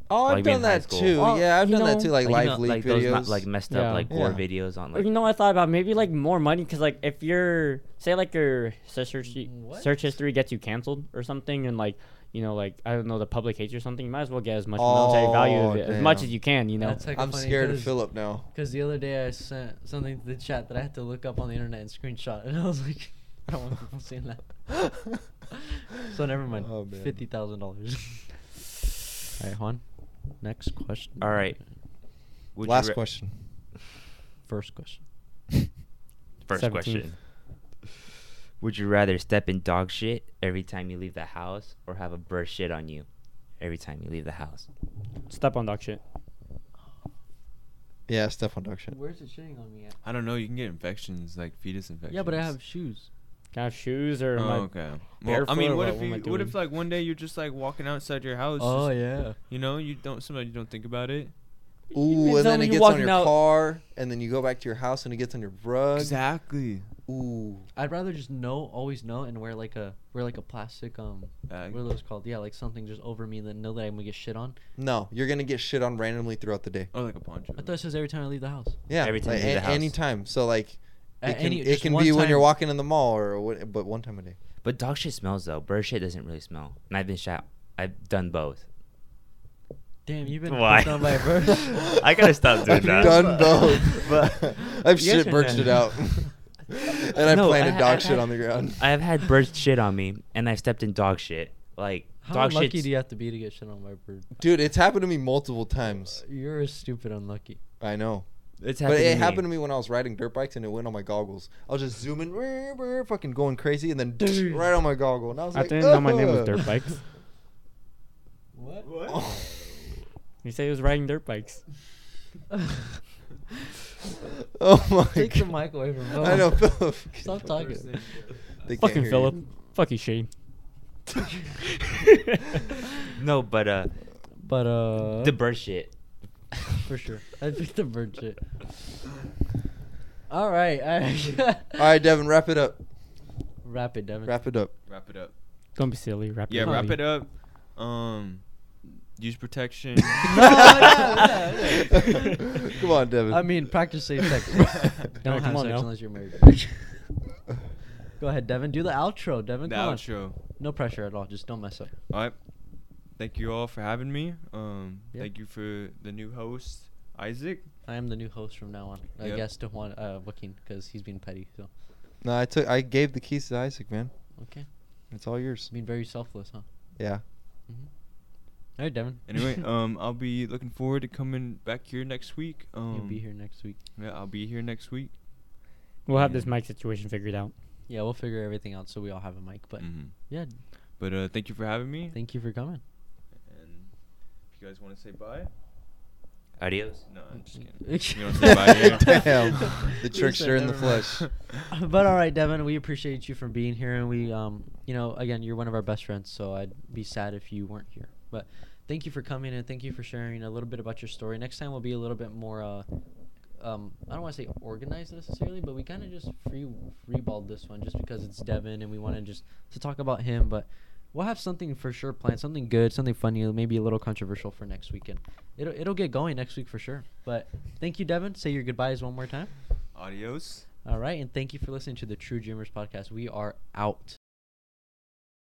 Oh, I've Like done that too. Well, yeah, I've you done that too. Like, you live know, leak like videos. those not, like messed Yeah. up like gore Yeah. videos on like. you know, what I thought about maybe like more money because like if your say like your search Mm, what? search history gets you canceled or something, and like you know like I don't know the public hates you or something, you might as well get as much monetary oh, value of Oh, it as much as you can. You know. That's hecka I'm scared of Philip now. Because the other day I sent something to the chat that I had to look up on the internet and screenshot, and I was like, I don't want people seeing that. so never mind. Oh. Fifty thousand dollars. All right, Juan. Next question. All right. Would Last ra- question. First question. First 17th. question. Would you rather step in dog shit every time you leave the house, or have a bird shit on you every time you leave the house? Step on dog shit. Yeah, step on dog shit. Where's it shitting on me at? I don't know. You can get infections like fetus infections. Yeah, but I have shoes. Can I have shoes or? Oh, am I- okay. Well, I barefoot mean, or what what- if what am I you, what if like one day you're just like walking outside your house? Oh just- yeah. You know, you don't. Sometimes you don't think about it. Ooh, and then it gets on your out- car, and then you go back to your house, and it gets on your rug. Exactly. Ooh. I'd rather just know, always know, and wear like a wear like a plastic um. Bag. What are those called? Yeah, like something just over me than know that I'm gonna get shit on. No, you're gonna get shit on randomly throughout the day. Or like a poncho. I thought it says every time I leave the house. Yeah, Every time like, you leave a- the house. anytime. So like, it can, any- it just can one be when you're time. walking in the mall or what, but one time a day. But dog shit smells though. Bird shit doesn't really smell. And I've been shot. I've done both. Damn, you've been Why? pissed on by a bird. I gotta stop doing I've that. done both. But- I've You guys shit are birched it out, and I No, planted I- dog I- shit I- on the ground. I have had bird shit on me, and I've stepped in dog shit. Like How dog unlucky shit. do you have to be to get shit on by a bird? Dude, it's happened to me multiple times. Uh, you're a stupid unlucky. I know. It's happened. But it to happened to me. me when I was riding dirt bikes and it went on my goggles. I was just zooming, brr, brr, fucking going crazy, and then right on my goggle. And I was like, I like, didn't know my name was Dirt Bikes. What? Oh. You say he was riding dirt bikes. Oh my Take the mic away from him. I know, Philip. Stop talking. They can't Fucking hear Philip. you. Fuck you, Shane. No, but uh, But uh, the bird shit. for sure. I think the bird shit. All right, I All right, Devon, wrap it up. wrap it, Devon. Wrap it up. Wrap it up. Don't be silly. Wrap Yeah, it up. Yeah, wrap it up. Um, use protection. No, yeah, yeah, Come on, Devon. I mean, practice safe sex. Don't come have sex now. unless you're married. Go ahead, Devon. Do the outro, Devon. the Come on. outro. No pressure at all. Just don't mess up. All right. Thank you all for having me. Um, Yeah. thank you for the new host, Isaac. I am the new host from now on. I Yep. guess to Juan, uh, Joaquin, because he's being petty. So no, I took. I gave the keys to Isaac, man. okay, It's all yours. being very selfless, huh? Yeah. All right, Devon. Anyway, um, I'll be looking forward to coming back here next week. Um, You'll be here next week. Yeah, I'll be here next week. We'll have this mic situation figured out. Yeah, we'll figure everything out so we all have a mic. But Mhm. yeah, But uh, thank you for having me. thank you for coming. and if you guys want to say bye, Adios. no, I'm just kidding. You you don't say bye here. Damn. The You trickster in the flesh. but all right, Devon, we appreciate you for being here, and we, um, you know, again, you're one of our best friends, so I'd be sad if you weren't here. But thank you for coming and thank you for sharing a little bit about your story. Next time we'll be a little bit more, uh, um, I don't want to say organized necessarily, but we kind of just free freeballed this one just because it's Devon and we wanted just to talk about him. But we'll have something for sure planned, something good, something funny, maybe a little controversial for next weekend. It'll it'll get going next week for sure. But thank you, Devon. Say your goodbyes one more time. Adios. All right, and thank you for listening to the True Dreamers podcast. We are out.